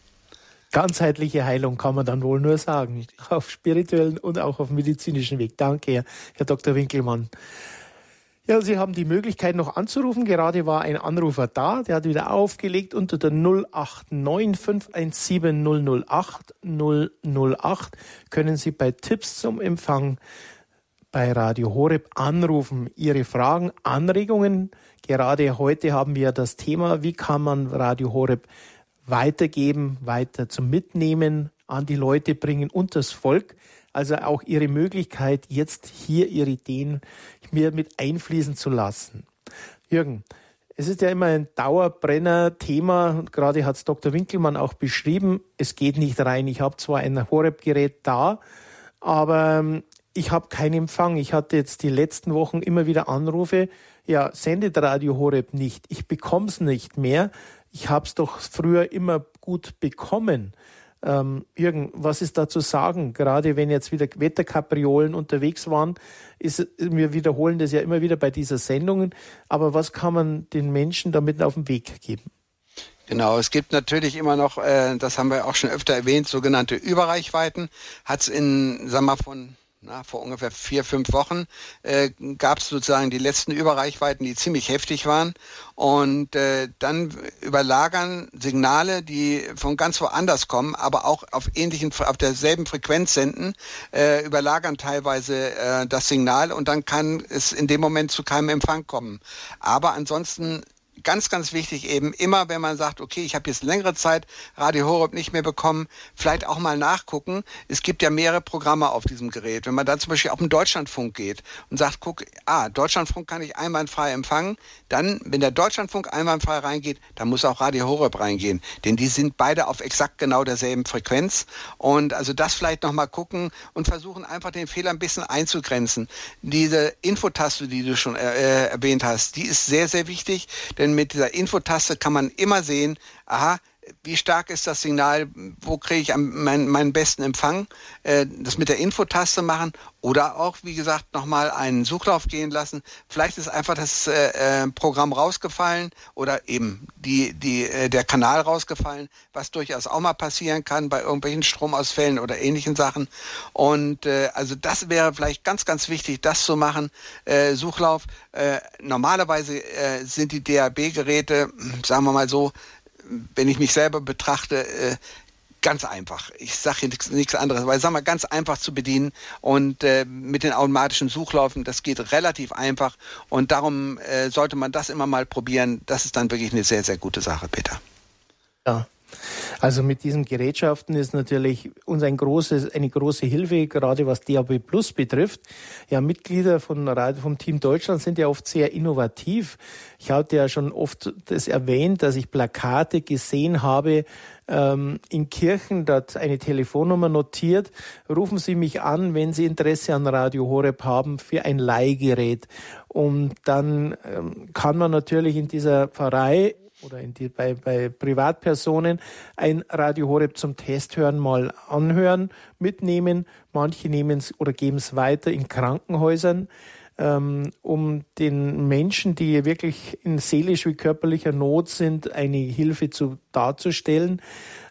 Ganzheitliche Heilung kann man dann wohl nur sagen. Auf spirituellen und auch auf medizinischen Weg. Danke, Herr Dr. Winkelmann. Ja, Sie haben die Möglichkeit noch anzurufen. Gerade war ein Anrufer da, der hat wieder aufgelegt unter der 089 517 008 008. Können Sie bei Tipps zum Empfang bei Radio Horeb anrufen. Ihre Fragen, Anregungen. Gerade heute haben wir das Thema, wie kann man Radio Horeb weitergeben, weiter zum Mitnehmen an die Leute bringen und das Volk. Also auch ihre Möglichkeit, jetzt hier ihre Ideen mir mit einfließen zu lassen. Jürgen, es ist ja immer ein Dauerbrenner-Thema. Gerade hat es Dr. Winkelmann auch beschrieben. Es geht nicht rein. Ich habe zwar ein Horeb-Gerät da, aber ähm, ich habe keinen Empfang. Ich hatte jetzt die letzten Wochen immer wieder Anrufe. Ja, sendet Radio Horeb nicht. Ich bekomme es nicht mehr. Ich habe es doch früher immer gut bekommen. Ähm, Jürgen, was ist da zu sagen? Gerade wenn jetzt wieder Wetterkapriolen unterwegs waren, ist, wir wiederholen das ja immer wieder bei dieser Sendungen. Aber was kann man den Menschen damit auf den Weg geben? Genau, es gibt natürlich immer noch, äh, das haben wir auch schon öfter erwähnt, sogenannte Überreichweiten. Hat es in, sag mal, von na, vor ungefähr vier, fünf Wochen äh, gab es sozusagen die letzten Überreichweiten, die ziemlich heftig waren. Und äh, dann überlagern Signale, die von ganz woanders kommen, aber auch auf ähnlichen, auf derselben Frequenz senden, äh, überlagern teilweise äh, das Signal und dann kann es in dem Moment zu keinem Empfang kommen. Aber ansonsten ganz, ganz wichtig eben immer, wenn man sagt, okay, ich habe jetzt längere Zeit Radio Horeb nicht mehr bekommen, vielleicht auch mal nachgucken. Es gibt ja mehrere Programme auf diesem Gerät. Wenn man dann zum Beispiel auf den Deutschlandfunk geht und sagt, guck, ah, Deutschlandfunk kann ich einwandfrei empfangen, dann, wenn der Deutschlandfunk einwandfrei reingeht, dann muss auch Radio Horeb reingehen. Denn die sind beide auf exakt genau derselben Frequenz. Und also das vielleicht nochmal gucken und versuchen einfach den Fehler ein bisschen einzugrenzen. Diese Infotaste, die du schon äh, erwähnt hast, die ist sehr, sehr wichtig, denn mit dieser Infotaste kann man immer sehen, aha, wie stark ist das Signal, wo kriege ich meinen, meinen besten Empfang, äh, das mit der Infotaste machen oder auch, wie gesagt, nochmal einen Suchlauf gehen lassen. Vielleicht ist einfach das äh, äh, Programm rausgefallen oder eben die, die, der Kanal rausgefallen, was durchaus auch mal passieren kann bei irgendwelchen Stromausfällen oder ähnlichen Sachen. Und also das wäre vielleicht ganz, ganz wichtig, das zu machen. Suchlauf. Normalerweise sind die DAB-Geräte, sagen wir mal so, wenn ich mich selber betrachte, äh, ganz einfach. Ich sage hier nichts anderes, weil sag mal ganz einfach zu bedienen und äh, mit den automatischen Suchlaufen, das geht relativ einfach und darum äh, sollte man das immer mal probieren. Das ist dann wirklich eine sehr sehr gute Sache, Peter. Ja. Also mit diesen Gerätschaften ist natürlich uns ein großes, eine große Hilfe, gerade was DAB Plus betrifft. Ja, Mitglieder von vom Team Deutschland sind ja oft sehr innovativ. Ich hatte ja schon oft das erwähnt, dass ich Plakate gesehen habe, ähm, in Kirchen, dort eine Telefonnummer notiert. Rufen Sie mich an, wenn Sie Interesse an Radio Horeb haben für ein Leihgerät. Und dann ähm, kann man natürlich in dieser Pfarrei oder in die, bei, bei Privatpersonen ein Radio Horeb zum Testhören mal anhören, mitnehmen. Manche nehmen es oder geben es weiter in Krankenhäusern, ähm, um den Menschen, die wirklich in seelisch wie körperlicher Not sind, eine Hilfe zu, darzustellen.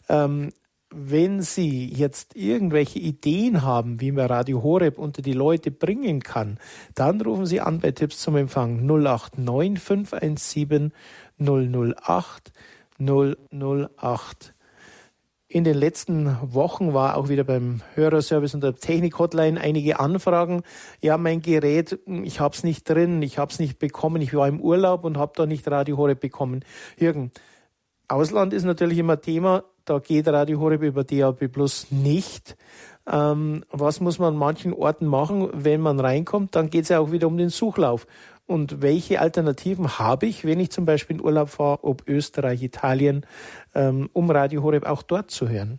Ähm, wenn Sie jetzt irgendwelche Ideen haben, wie man Radio Horeb unter die Leute bringen kann, dann rufen Sie an bei Tipps zum Empfang 089 517 008 008. In den letzten Wochen war auch wieder beim Hörerservice und der Technik-Hotline einige Anfragen. Ja, mein Gerät, ich habe es nicht drin, ich habe es nicht bekommen, ich war im Urlaub und habe da nicht Radio Horeb bekommen. Jürgen, Ausland ist natürlich immer Thema, da geht Radio Horeb über DAB Plus nicht. Ähm, was muss man an manchen Orten machen, wenn man reinkommt? Dann geht es ja auch wieder um den Suchlauf und welche Alternativen habe ich, wenn ich zum Beispiel in Urlaub fahre, ob Österreich, Italien, ähm, um Radio Horeb auch dort zu hören?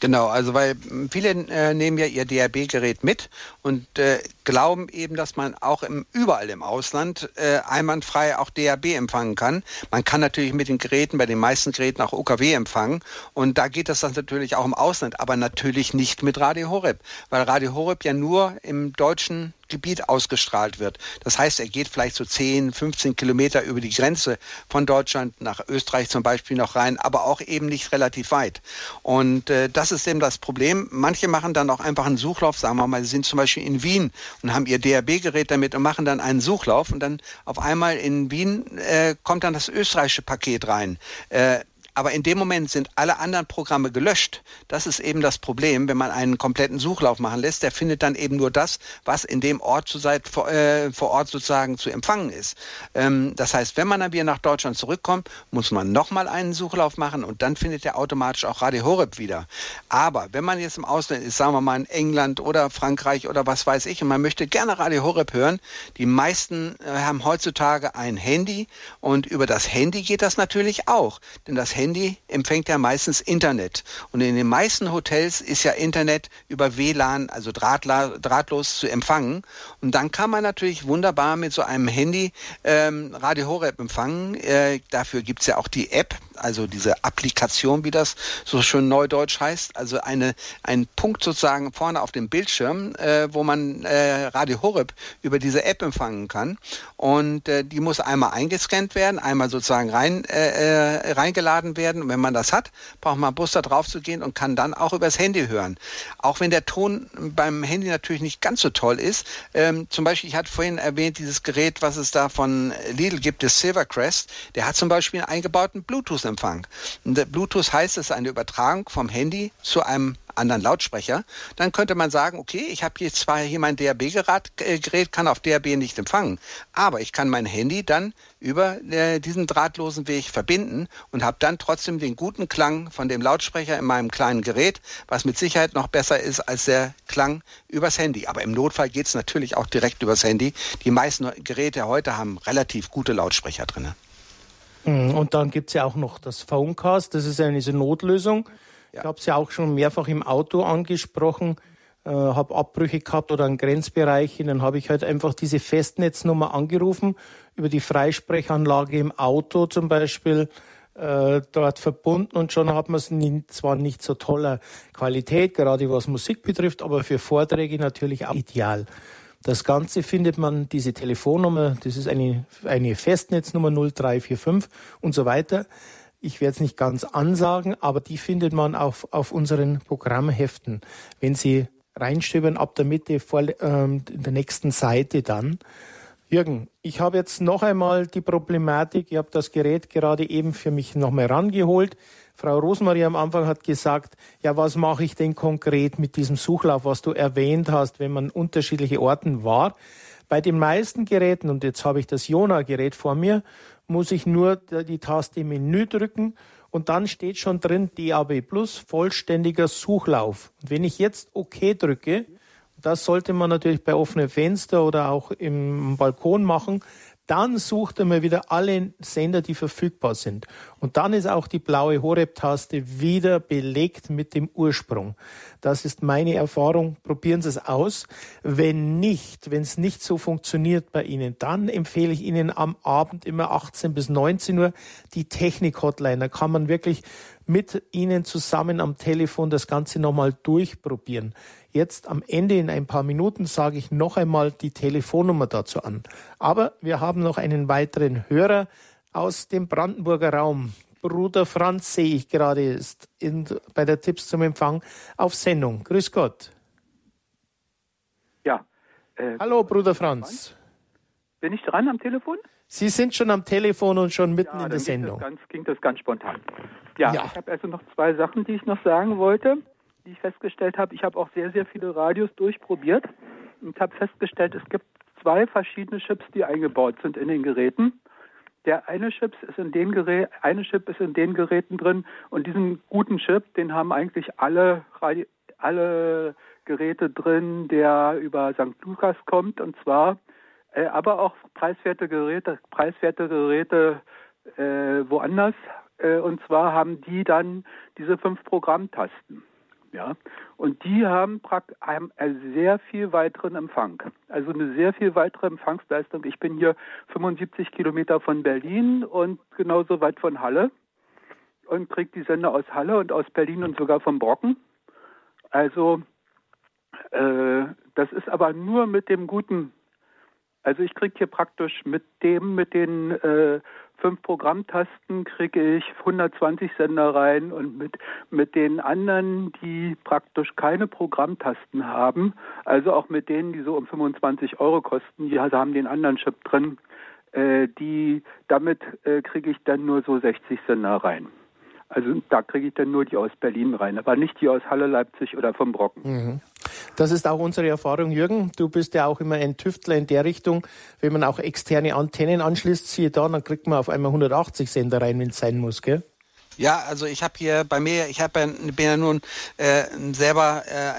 Genau, also weil viele äh, nehmen ja ihr DRB-Gerät mit und äh, glauben eben, dass man auch im, überall im Ausland äh, einwandfrei auch DRB empfangen kann. Man kann natürlich mit den Geräten, bei den meisten Geräten auch UKW empfangen und da geht das dann natürlich auch im Ausland, aber natürlich nicht mit Radio Horeb, weil Radio Horeb ja nur im deutschen Gebiet ausgestrahlt wird. Das heißt, er geht vielleicht so 10, 15 Kilometer über die Grenze von Deutschland nach Österreich zum Beispiel noch rein, aber auch eben nicht relativ weit. Und äh, das das ist eben das Problem. Manche machen dann auch einfach einen Suchlauf, sagen wir mal, sie sind zum Beispiel in Wien und haben ihr DAB-Gerät damit und machen dann einen Suchlauf und dann auf einmal in Wien äh, kommt dann das österreichische Paket rein. Äh, aber in dem Moment sind alle anderen Programme gelöscht. Das ist eben das Problem, wenn man einen kompletten Suchlauf machen lässt. Der findet dann eben nur das, was in dem Ort zurzeit vor, äh, vor Ort sozusagen zu empfangen ist. Ähm, das heißt, wenn man dann wieder nach Deutschland zurückkommt, muss man nochmal einen Suchlauf machen und dann findet er automatisch auch Radio Horeb wieder. Aber wenn man jetzt im Ausland ist, sagen wir mal in England oder Frankreich oder was weiß ich, und man möchte gerne Radio Horeb hören, die meisten äh, haben heutzutage ein Handy und über das Handy geht das natürlich auch. Denn das Handy empfängt ja meistens Internet. Und in den meisten Hotels ist ja Internet über WLAN, also drahtlos zu empfangen. Und dann kann man natürlich wunderbar mit so einem Handy ähm, Radio Horeb empfangen. Äh, dafür es ja auch die App, also diese Applikation, wie das so schön neudeutsch heißt. Also eine, ein Punkt sozusagen vorne auf dem Bildschirm, äh, wo man äh, Radio Horeb über diese App empfangen kann. Und äh, die muss einmal eingescannt werden, einmal sozusagen rein, äh, äh reingeladen werden. Und wenn man das hat, braucht man Bus da drauf zu gehen und kann dann auch übers Handy hören. Auch wenn der Ton beim Handy natürlich nicht ganz so toll ist. Ähm, zum Beispiel, ich hatte vorhin erwähnt, dieses Gerät, was es da von Lidl gibt, das Silvercrest, der hat zum Beispiel einen eingebauten Bluetooth-Empfang. Bluetooth heißt, es eine Übertragung vom Handy zu einem anderen Lautsprecher, dann könnte man sagen, okay, ich habe jetzt zwar hier mein DAB-Gerät, äh, kann auf DAB nicht empfangen, aber ich kann mein Handy dann über äh, diesen drahtlosen Weg verbinden und habe dann trotzdem den guten Klang von dem Lautsprecher in meinem kleinen Gerät, was mit Sicherheit noch besser ist als der Klang übers Handy. Aber im Notfall geht es natürlich auch direkt übers Handy. Die meisten Geräte heute haben relativ gute Lautsprecher drin. Hm, und dann gibt es ja auch noch das Phonecast, das ist eine Notlösung. Ja. Ich habe es ja auch schon mehrfach im Auto angesprochen, äh, habe Abbrüche gehabt oder einen Grenzbereich. Und dann habe ich halt einfach diese Festnetznummer angerufen, über die Freisprechanlage im Auto zum Beispiel äh, dort verbunden und schon hat man es zwar nicht so toller Qualität, gerade was Musik betrifft, aber für Vorträge natürlich auch ideal. Das Ganze findet man, diese Telefonnummer, das ist eine, eine Festnetznummer 0345 und so weiter ich werde es nicht ganz ansagen, aber die findet man auf, auf unseren Programmheften. Wenn Sie reinstöbern ab der Mitte vor ähm, der nächsten Seite dann. Jürgen, ich habe jetzt noch einmal die Problematik, ich habe das Gerät gerade eben für mich nochmal rangeholt. Frau Rosmarie am Anfang hat gesagt, ja, was mache ich denn konkret mit diesem Suchlauf, was du erwähnt hast, wenn man unterschiedliche Orten war? Bei den meisten Geräten, und jetzt habe ich das Jona-Gerät vor mir, muss ich nur die Taste Menü drücken und dann steht schon drin DAB Plus vollständiger Suchlauf. Und wenn ich jetzt OK drücke, das sollte man natürlich bei offenen Fenster oder auch im Balkon machen, dann sucht mal wieder alle Sender, die verfügbar sind. Und dann ist auch die blaue Horeb-Taste wieder belegt mit dem Ursprung. Das ist meine Erfahrung. Probieren Sie es aus. Wenn nicht, wenn es nicht so funktioniert bei Ihnen, dann empfehle ich Ihnen am Abend immer 18 bis 19 Uhr die Technik-Hotline. Da kann man wirklich mit Ihnen zusammen am Telefon das Ganze nochmal durchprobieren. Jetzt am Ende in ein paar Minuten sage ich noch einmal die Telefonnummer dazu an. Aber wir haben noch einen weiteren Hörer aus dem Brandenburger Raum. Bruder Franz sehe ich gerade ist in, bei der Tipps zum Empfang auf Sendung. Grüß Gott. Ja. Äh, Hallo, Bruder Franz. Bin ich dran am Telefon? Sie sind schon am Telefon und schon mitten ja, in der Sendung. Das ganz, ging das ganz spontan. Ja, ja. ich habe also noch zwei Sachen, die ich noch sagen wollte die ich festgestellt habe, ich habe auch sehr, sehr viele Radios durchprobiert und habe festgestellt, es gibt zwei verschiedene Chips, die eingebaut sind in den Geräten. Der eine Chip ist in den Gerä eine Chip ist in den Geräten drin und diesen guten Chip, den haben eigentlich alle Radio alle Geräte drin, der über St. Lukas kommt und zwar äh, aber auch preiswerte Geräte, preiswerte Geräte äh, woanders. Äh, und zwar haben die dann diese fünf Programmtasten. Ja, und die haben, haben sehr viel weiteren Empfang. Also eine sehr viel weitere Empfangsleistung. Ich bin hier 75 Kilometer von Berlin und genauso weit von Halle und kriege die Sender aus Halle und aus Berlin und sogar vom Brocken. Also äh, das ist aber nur mit dem guten also ich kriege hier praktisch mit dem, mit den äh, fünf Programmtasten kriege ich 120 Sender rein und mit, mit den anderen, die praktisch keine Programmtasten haben, also auch mit denen, die so um 25 Euro kosten, die haben den anderen Chip drin, äh, die, damit äh, kriege ich dann nur so 60 Sender rein. Also da kriege ich dann nur die aus Berlin rein, aber nicht die aus Halle, Leipzig oder vom Brocken. Mhm. Das ist auch unsere Erfahrung, Jürgen. Du bist ja auch immer ein Tüftler in der Richtung. Wenn man auch externe Antennen anschließt, siehe da, dann kriegt man auf einmal 180 Sender rein, wenn es sein muss, gell? Ja, also ich habe hier bei mir, ich hab ja, bin ja nun äh, selber äh,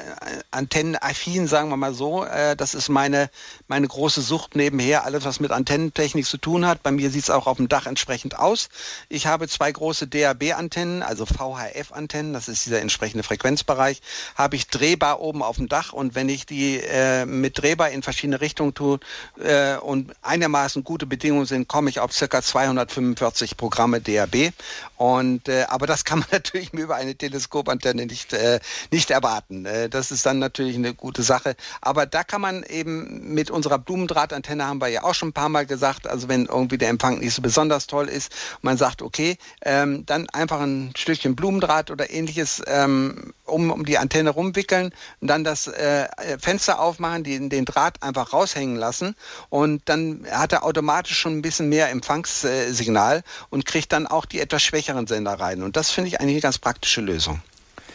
antennenaffin, sagen wir mal so. Äh, das ist meine, meine große Sucht nebenher, alles was mit Antennentechnik zu tun hat. Bei mir sieht es auch auf dem Dach entsprechend aus. Ich habe zwei große DAB-Antennen, also VHF-Antennen, das ist dieser entsprechende Frequenzbereich, habe ich drehbar oben auf dem Dach und wenn ich die äh, mit drehbar in verschiedene Richtungen tue äh, und einigermaßen gute Bedingungen sind, komme ich auf circa 245 Programme DAB und äh, aber das kann man natürlich über eine Teleskopantenne nicht, äh, nicht erwarten. Äh, das ist dann natürlich eine gute Sache. Aber da kann man eben mit unserer Blumendrahtantenne haben wir ja auch schon ein paar Mal gesagt, also wenn irgendwie der Empfang nicht so besonders toll ist, man sagt, okay, ähm, dann einfach ein Stückchen Blumendraht oder ähnliches ähm, um, um die Antenne rumwickeln und dann das äh, Fenster aufmachen, die, den Draht einfach raushängen lassen und dann hat er automatisch schon ein bisschen mehr Empfangssignal und kriegt dann auch die etwas schwächeren Sender rein. Und das finde ich eigentlich eine ganz praktische Lösung.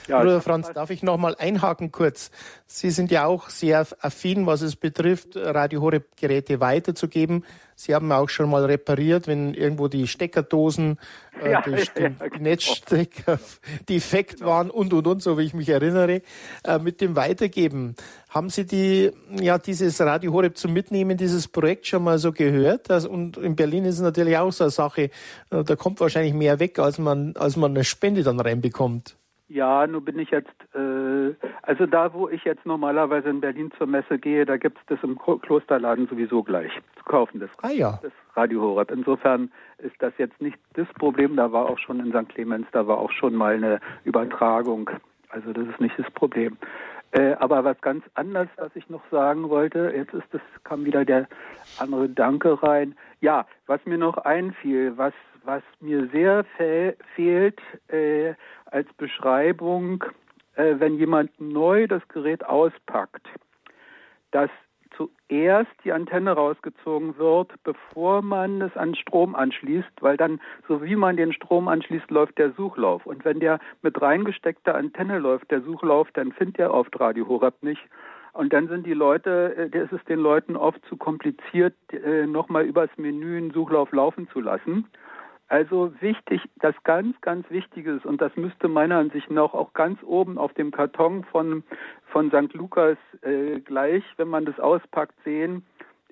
Ja, Bruder Franz, darf ich noch mal einhaken kurz? Sie sind ja auch sehr affin, was es betrifft, Radio Horeb Geräte weiterzugeben. Sie haben auch schon mal repariert, wenn irgendwo die Steckerdosen, äh, ja, die, ja, genau. Netzstecker defekt genau. waren und und und, so wie ich mich erinnere, äh, mit dem Weitergeben. Haben Sie die, ja, dieses Radio Horeb zum Mitnehmen, dieses Projekt schon mal so gehört? Das, und in Berlin ist es natürlich auch so eine Sache, äh, da kommt wahrscheinlich mehr weg, als man, als man eine Spende dann reinbekommt. Ja, nun bin ich jetzt, äh, also da, wo ich jetzt normalerweise in Berlin zur Messe gehe, da gibt es das im Klosterladen sowieso gleich zu kaufen, das, ah, ja. das Radio Horeb. Insofern ist das jetzt nicht das Problem, da war auch schon in St. Clemens, da war auch schon mal eine Übertragung. Also das ist nicht das Problem. Äh, aber was ganz anderes, was ich noch sagen wollte, jetzt ist das, kam wieder der andere Danke rein. Ja, was mir noch einfiel, was, was mir sehr fe fehlt, äh, als Beschreibung, äh, wenn jemand neu das Gerät auspackt, dass zuerst die Antenne rausgezogen wird, bevor man es an Strom anschließt, weil dann, so wie man den Strom anschließt, läuft der Suchlauf. Und wenn der mit reingesteckter Antenne läuft, der Suchlauf, dann findet er oft Radio Horeb nicht. Und dann sind die Leute, äh, ist es den Leuten oft zu kompliziert, äh, nochmal übers Menü einen Suchlauf laufen zu lassen. Also wichtig, das ganz, ganz Wichtige ist, und das müsste meiner Ansicht nach auch ganz oben auf dem Karton von, von St. Lukas äh, gleich, wenn man das auspackt, sehen,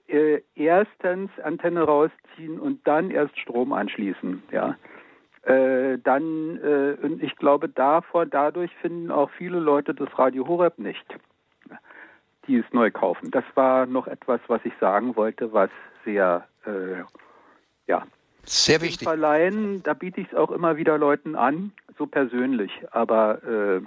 äh, erstens Antenne rausziehen und dann erst Strom anschließen. Ja. Äh, dann, äh, und ich glaube, davor, dadurch finden auch viele Leute das Radio Horeb nicht, die es neu kaufen. Das war noch etwas, was ich sagen wollte, was sehr, äh, ja, sehr wichtig. Verleihen, da biete ich es auch immer wieder Leuten an, so persönlich. Aber äh.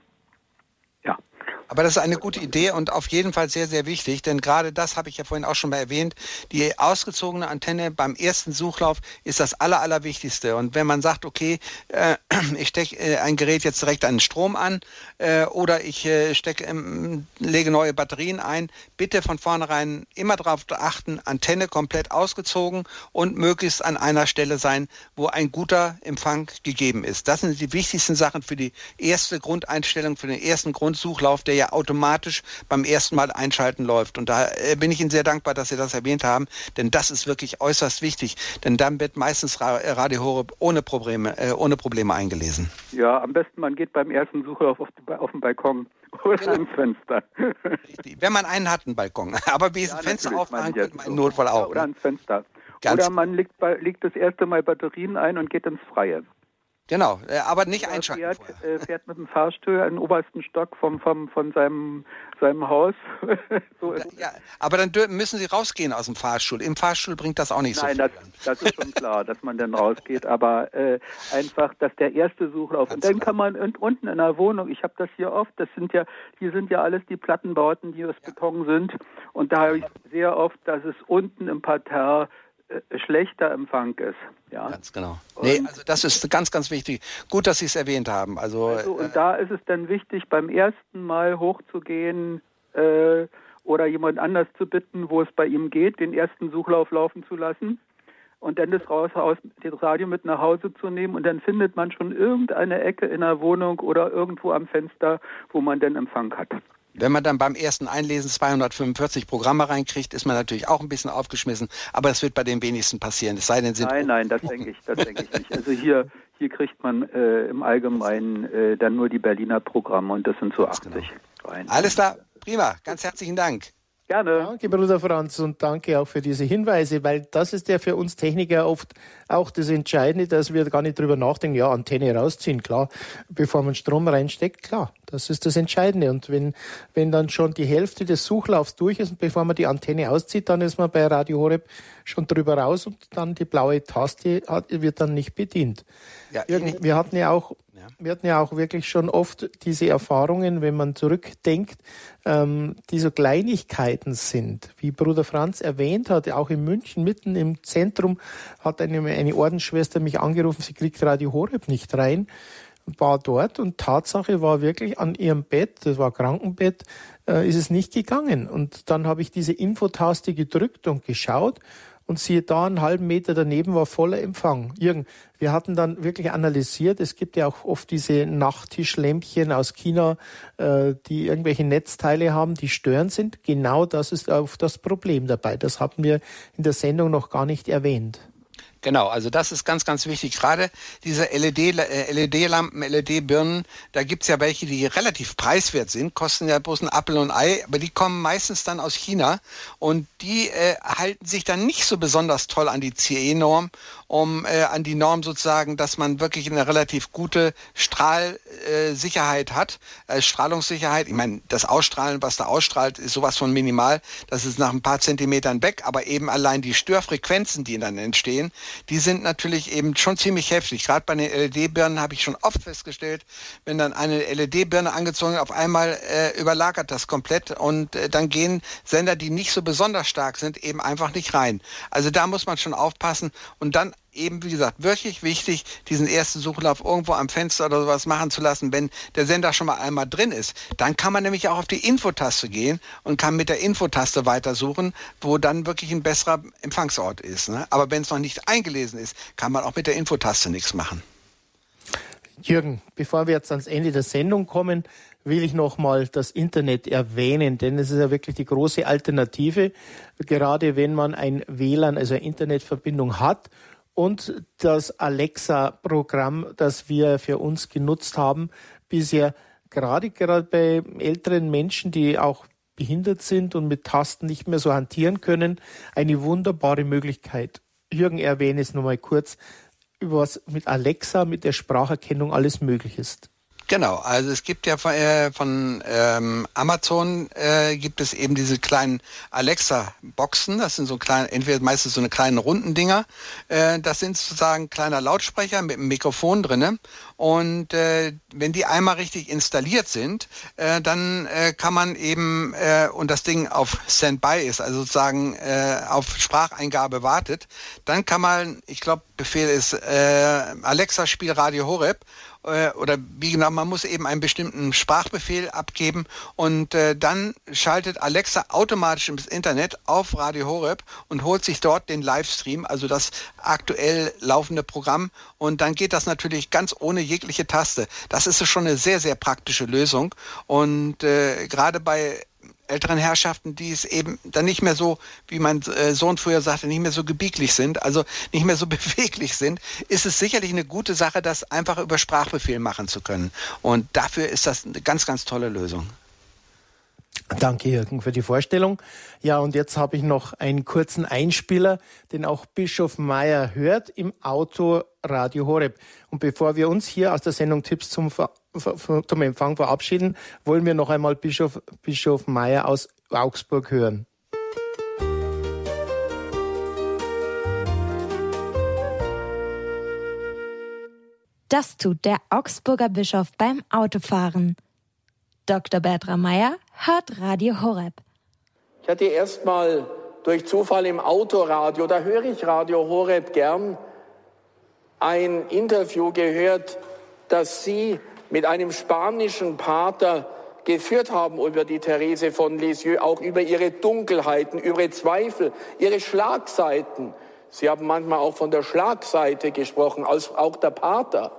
Aber das ist eine gute Idee und auf jeden Fall sehr, sehr wichtig, denn gerade das habe ich ja vorhin auch schon mal erwähnt. Die ausgezogene Antenne beim ersten Suchlauf ist das Aller, Allerwichtigste. Und wenn man sagt, okay, äh, ich stecke äh, ein Gerät jetzt direkt an den Strom an äh, oder ich äh, stecke, ähm, lege neue Batterien ein, bitte von vornherein immer darauf achten, Antenne komplett ausgezogen und möglichst an einer Stelle sein, wo ein guter Empfang gegeben ist. Das sind die wichtigsten Sachen für die erste Grundeinstellung, für den ersten Grundsuchlauf, der ja automatisch beim ersten Mal einschalten läuft. Und da äh, bin ich Ihnen sehr dankbar, dass Sie das erwähnt haben, denn das ist wirklich äußerst wichtig. Denn dann wird meistens äh, Radio Horeb ohne Probleme, äh, ohne Probleme eingelesen. Ja, am besten man geht beim ersten Suchlauf auf, auf den Balkon oder genau. ins Fenster. Richtig. Wenn man einen hat, einen Balkon. Aber wie ja, Fenster aufmachen könnte man im Notfall auch. Oder ne? ans Fenster. Ganz oder man legt, legt das erste Mal Batterien ein und geht ins Freie. Genau, äh, aber nicht einschalten. Fährt, äh, fährt mit dem Fahrstuhl an den obersten Stock vom, vom, von seinem, seinem Haus. so ja, aber dann müssen Sie rausgehen aus dem Fahrstuhl. Im Fahrstuhl bringt das auch nicht Nein, so viel. Nein, das, das, ist schon klar, dass man dann rausgeht. Aber äh, einfach, dass der erste Suchlauf. Ganz und dann klar. kann man unten in der Wohnung, ich habe das hier oft, das sind ja, hier sind ja alles die Plattenbauten, die aus ja. Beton sind. Und da habe ich sehr oft, dass es unten im Parterre äh, schlechter Empfang ist. Ja. Ganz genau. Nee, also das ist ganz, ganz wichtig. Gut, dass Sie es erwähnt haben. Also, also und äh, da ist es dann wichtig, beim ersten Mal hochzugehen äh, oder jemand anders zu bitten, wo es bei ihm geht, den ersten Suchlauf laufen zu lassen. und dann das, raus, das Radio mit nach Hause zu nehmen und dann findet man schon irgendeine Ecke in der Wohnung oder irgendwo am Fenster, wo man dann Empfang hat. Wenn man dann beim ersten Einlesen 245 Programme reinkriegt, ist man natürlich auch ein bisschen aufgeschmissen, aber das wird bei den wenigsten passieren. Es sei denn, sind nein, nein, das denke ich, das denke ich nicht. Also hier, hier kriegt man äh, im Allgemeinen äh, dann nur die Berliner Programme und das sind so 80. Genau. Alles klar, prima, ganz herzlichen Dank. Gerne. Danke, Bruder Franz, und danke auch für diese Hinweise, weil das ist ja für uns Techniker oft auch das Entscheidende, dass wir gar nicht drüber nachdenken, ja, Antenne rausziehen, klar, bevor man Strom reinsteckt, klar, das ist das Entscheidende. Und wenn, wenn dann schon die Hälfte des Suchlaufs durch ist und bevor man die Antenne auszieht, dann ist man bei Radio Horeb schon drüber raus und dann die blaue Taste wird dann nicht bedient. Ja, wir hatten ja auch wir hatten ja auch wirklich schon oft diese Erfahrungen, wenn man zurückdenkt, ähm, die so Kleinigkeiten sind. Wie Bruder Franz erwähnt hat, auch in München, mitten im Zentrum, hat eine, eine Ordensschwester mich angerufen, sie kriegt Radio Horeb nicht rein war dort und Tatsache war wirklich an ihrem Bett, das war Krankenbett, äh, ist es nicht gegangen. Und dann habe ich diese Infotaste gedrückt und geschaut und siehe da, einen halben Meter daneben war voller Empfang. Jürgen, wir hatten dann wirklich analysiert, es gibt ja auch oft diese Nachttischlämpchen aus China, äh, die irgendwelche Netzteile haben, die störend sind. Genau das ist auch das Problem dabei. Das haben wir in der Sendung noch gar nicht erwähnt. Genau, also das ist ganz, ganz wichtig. Gerade diese LED-Lampen, äh, LED-Birnen, da gibt's ja welche, die relativ preiswert sind, kosten ja bloß ein Apfel und Ei, aber die kommen meistens dann aus China und die äh, halten sich dann nicht so besonders toll an die CE-Norm um äh, an die Norm sozusagen, dass man wirklich eine relativ gute Strahlsicherheit äh, hat, äh, Strahlungssicherheit. Ich meine, das Ausstrahlen, was da ausstrahlt, ist sowas von minimal. Das ist nach ein paar Zentimetern weg, aber eben allein die Störfrequenzen, die dann entstehen, die sind natürlich eben schon ziemlich heftig. Gerade bei den LED-Birnen habe ich schon oft festgestellt, wenn dann eine LED-Birne angezogen wird, auf einmal äh, überlagert das komplett und äh, dann gehen Sender, die nicht so besonders stark sind, eben einfach nicht rein. Also da muss man schon aufpassen und dann eben, wie gesagt, wirklich wichtig, diesen ersten Suchlauf irgendwo am Fenster oder sowas machen zu lassen, wenn der Sender schon mal einmal drin ist. Dann kann man nämlich auch auf die Infotaste gehen und kann mit der Infotaste weitersuchen, wo dann wirklich ein besserer Empfangsort ist. Ne? Aber wenn es noch nicht eingelesen ist, kann man auch mit der Infotaste nichts machen. Jürgen, bevor wir jetzt ans Ende der Sendung kommen, will ich nochmal das Internet erwähnen, denn es ist ja wirklich die große Alternative, gerade wenn man ein WLAN, also eine Internetverbindung hat und das Alexa-Programm, das wir für uns genutzt haben, bisher gerade gerade bei älteren Menschen, die auch behindert sind und mit Tasten nicht mehr so hantieren können, eine wunderbare Möglichkeit. Jürgen erwähne es nochmal kurz, was mit Alexa, mit der Spracherkennung alles möglich ist. Genau, also es gibt ja von, äh, von ähm, Amazon äh, gibt es eben diese kleinen Alexa-Boxen. Das sind so kleine, entweder meistens so eine kleinen runden Dinger. Äh, das sind sozusagen kleiner Lautsprecher mit einem Mikrofon drinne. Und äh, wenn die einmal richtig installiert sind, äh, dann äh, kann man eben äh, und das Ding auf Standby ist, also sozusagen äh, auf Spracheingabe wartet, dann kann man, ich glaube, Befehl ist äh, Alexa Spiel Radio Horeb äh, oder wie genau, man muss eben einen bestimmten Sprachbefehl abgeben und äh, dann schaltet Alexa automatisch ins Internet auf Radio Horeb und holt sich dort den Livestream, also das aktuell laufende Programm und dann geht das natürlich ganz ohne jegliche Taste. Das ist schon eine sehr, sehr praktische Lösung und äh, gerade bei älteren Herrschaften, die es eben dann nicht mehr so, wie mein äh, Sohn früher sagte, nicht mehr so gebieglich sind, also nicht mehr so beweglich sind, ist es sicherlich eine gute Sache, das einfach über Sprachbefehl machen zu können. Und dafür ist das eine ganz, ganz tolle Lösung. Danke, Jürgen, für die Vorstellung. Ja, und jetzt habe ich noch einen kurzen Einspieler, den auch Bischof Meyer hört im Auto Radio Horeb. Und bevor wir uns hier aus der Sendung Tipps zum, zum Empfang verabschieden, wollen wir noch einmal Bischof, Bischof Meyer aus Augsburg hören. Das tut der Augsburger Bischof beim Autofahren. Dr. Bertram Meyer hört Radio Horeb. Ich hatte erst mal durch Zufall im Autoradio, da höre ich Radio Horeb gern, ein Interview gehört, das Sie mit einem spanischen Pater geführt haben über die Therese von Lisieux, auch über ihre Dunkelheiten, ihre Zweifel, ihre Schlagseiten. Sie haben manchmal auch von der Schlagseite gesprochen, als auch der Pater.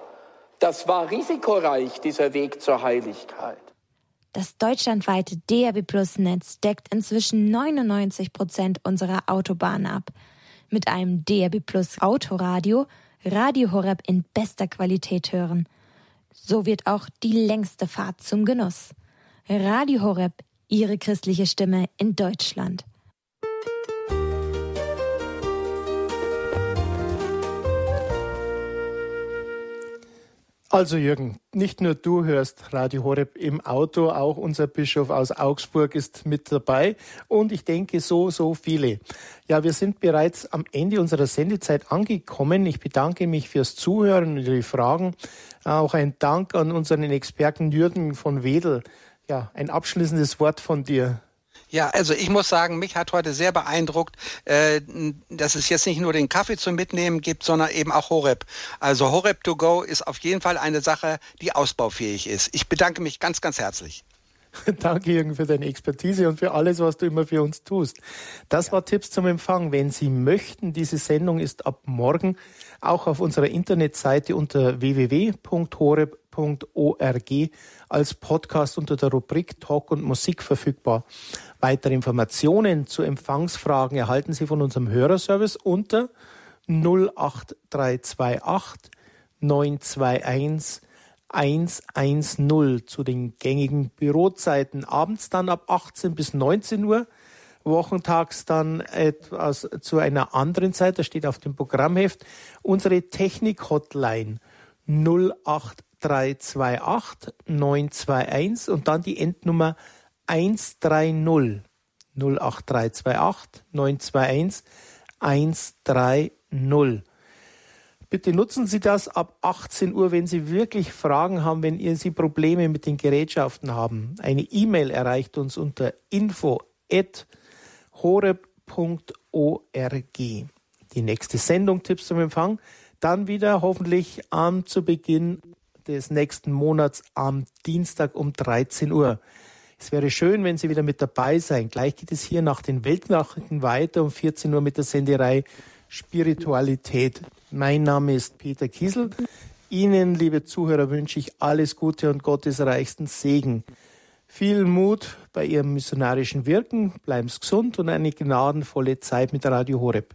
Das war risikoreich, dieser Weg zur Heiligkeit. Das deutschlandweite DAB Plus Netz deckt inzwischen 99 Prozent unserer Autobahnen ab. Mit einem DAB Plus Autoradio Radio Horeb in bester Qualität hören. So wird auch die längste Fahrt zum Genuss. Radio Horeb, Ihre christliche Stimme in Deutschland. Also Jürgen, nicht nur du hörst Radio Horeb im Auto, auch unser Bischof aus Augsburg ist mit dabei und ich denke so, so viele. Ja, wir sind bereits am Ende unserer Sendezeit angekommen. Ich bedanke mich fürs Zuhören und die Fragen. Auch ein Dank an unseren Experten Jürgen von Wedel. Ja, ein abschließendes Wort von dir. Ja, also ich muss sagen, mich hat heute sehr beeindruckt, äh, dass es jetzt nicht nur den Kaffee zum Mitnehmen gibt, sondern eben auch Horeb. Also Horeb to go ist auf jeden Fall eine Sache, die ausbaufähig ist. Ich bedanke mich ganz, ganz herzlich. Danke, Jürgen, für deine Expertise und für alles, was du immer für uns tust. Das war Tipps zum Empfang. Wenn Sie möchten, diese Sendung ist ab morgen auch auf unserer Internetseite unter www.horeb.org als Podcast unter der Rubrik Talk und Musik verfügbar. Weitere Informationen zu Empfangsfragen erhalten Sie von unserem Hörerservice unter 08328 921 110 zu den gängigen Bürozeiten. Abends dann ab 18 bis 19 Uhr, wochentags dann etwas zu einer anderen Zeit, das steht auf dem Programmheft, unsere Technik-Hotline 08328 921 und dann die Endnummer 130 08328 921 130. Bitte nutzen Sie das ab 18 Uhr, wenn Sie wirklich Fragen haben, wenn ihr Sie Probleme mit den Gerätschaften haben. Eine E-Mail erreicht uns unter info@horeb.org. Die nächste Sendung Tipps zum Empfang dann wieder hoffentlich am zu Beginn des nächsten Monats am Dienstag um 13 Uhr. Es wäre schön, wenn Sie wieder mit dabei sein. Gleich geht es hier nach den Weltnachrichten weiter um 14 Uhr mit der Senderei Spiritualität. Mein Name ist Peter Kiesel. Ihnen, liebe Zuhörer, wünsche ich alles Gute und Gottes reichsten Segen. Viel Mut bei Ihrem missionarischen Wirken, bleiben Sie gesund und eine gnadenvolle Zeit mit Radio Horeb.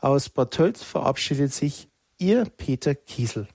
Aus Bad Tölz verabschiedet sich Ihr Peter Kiesel.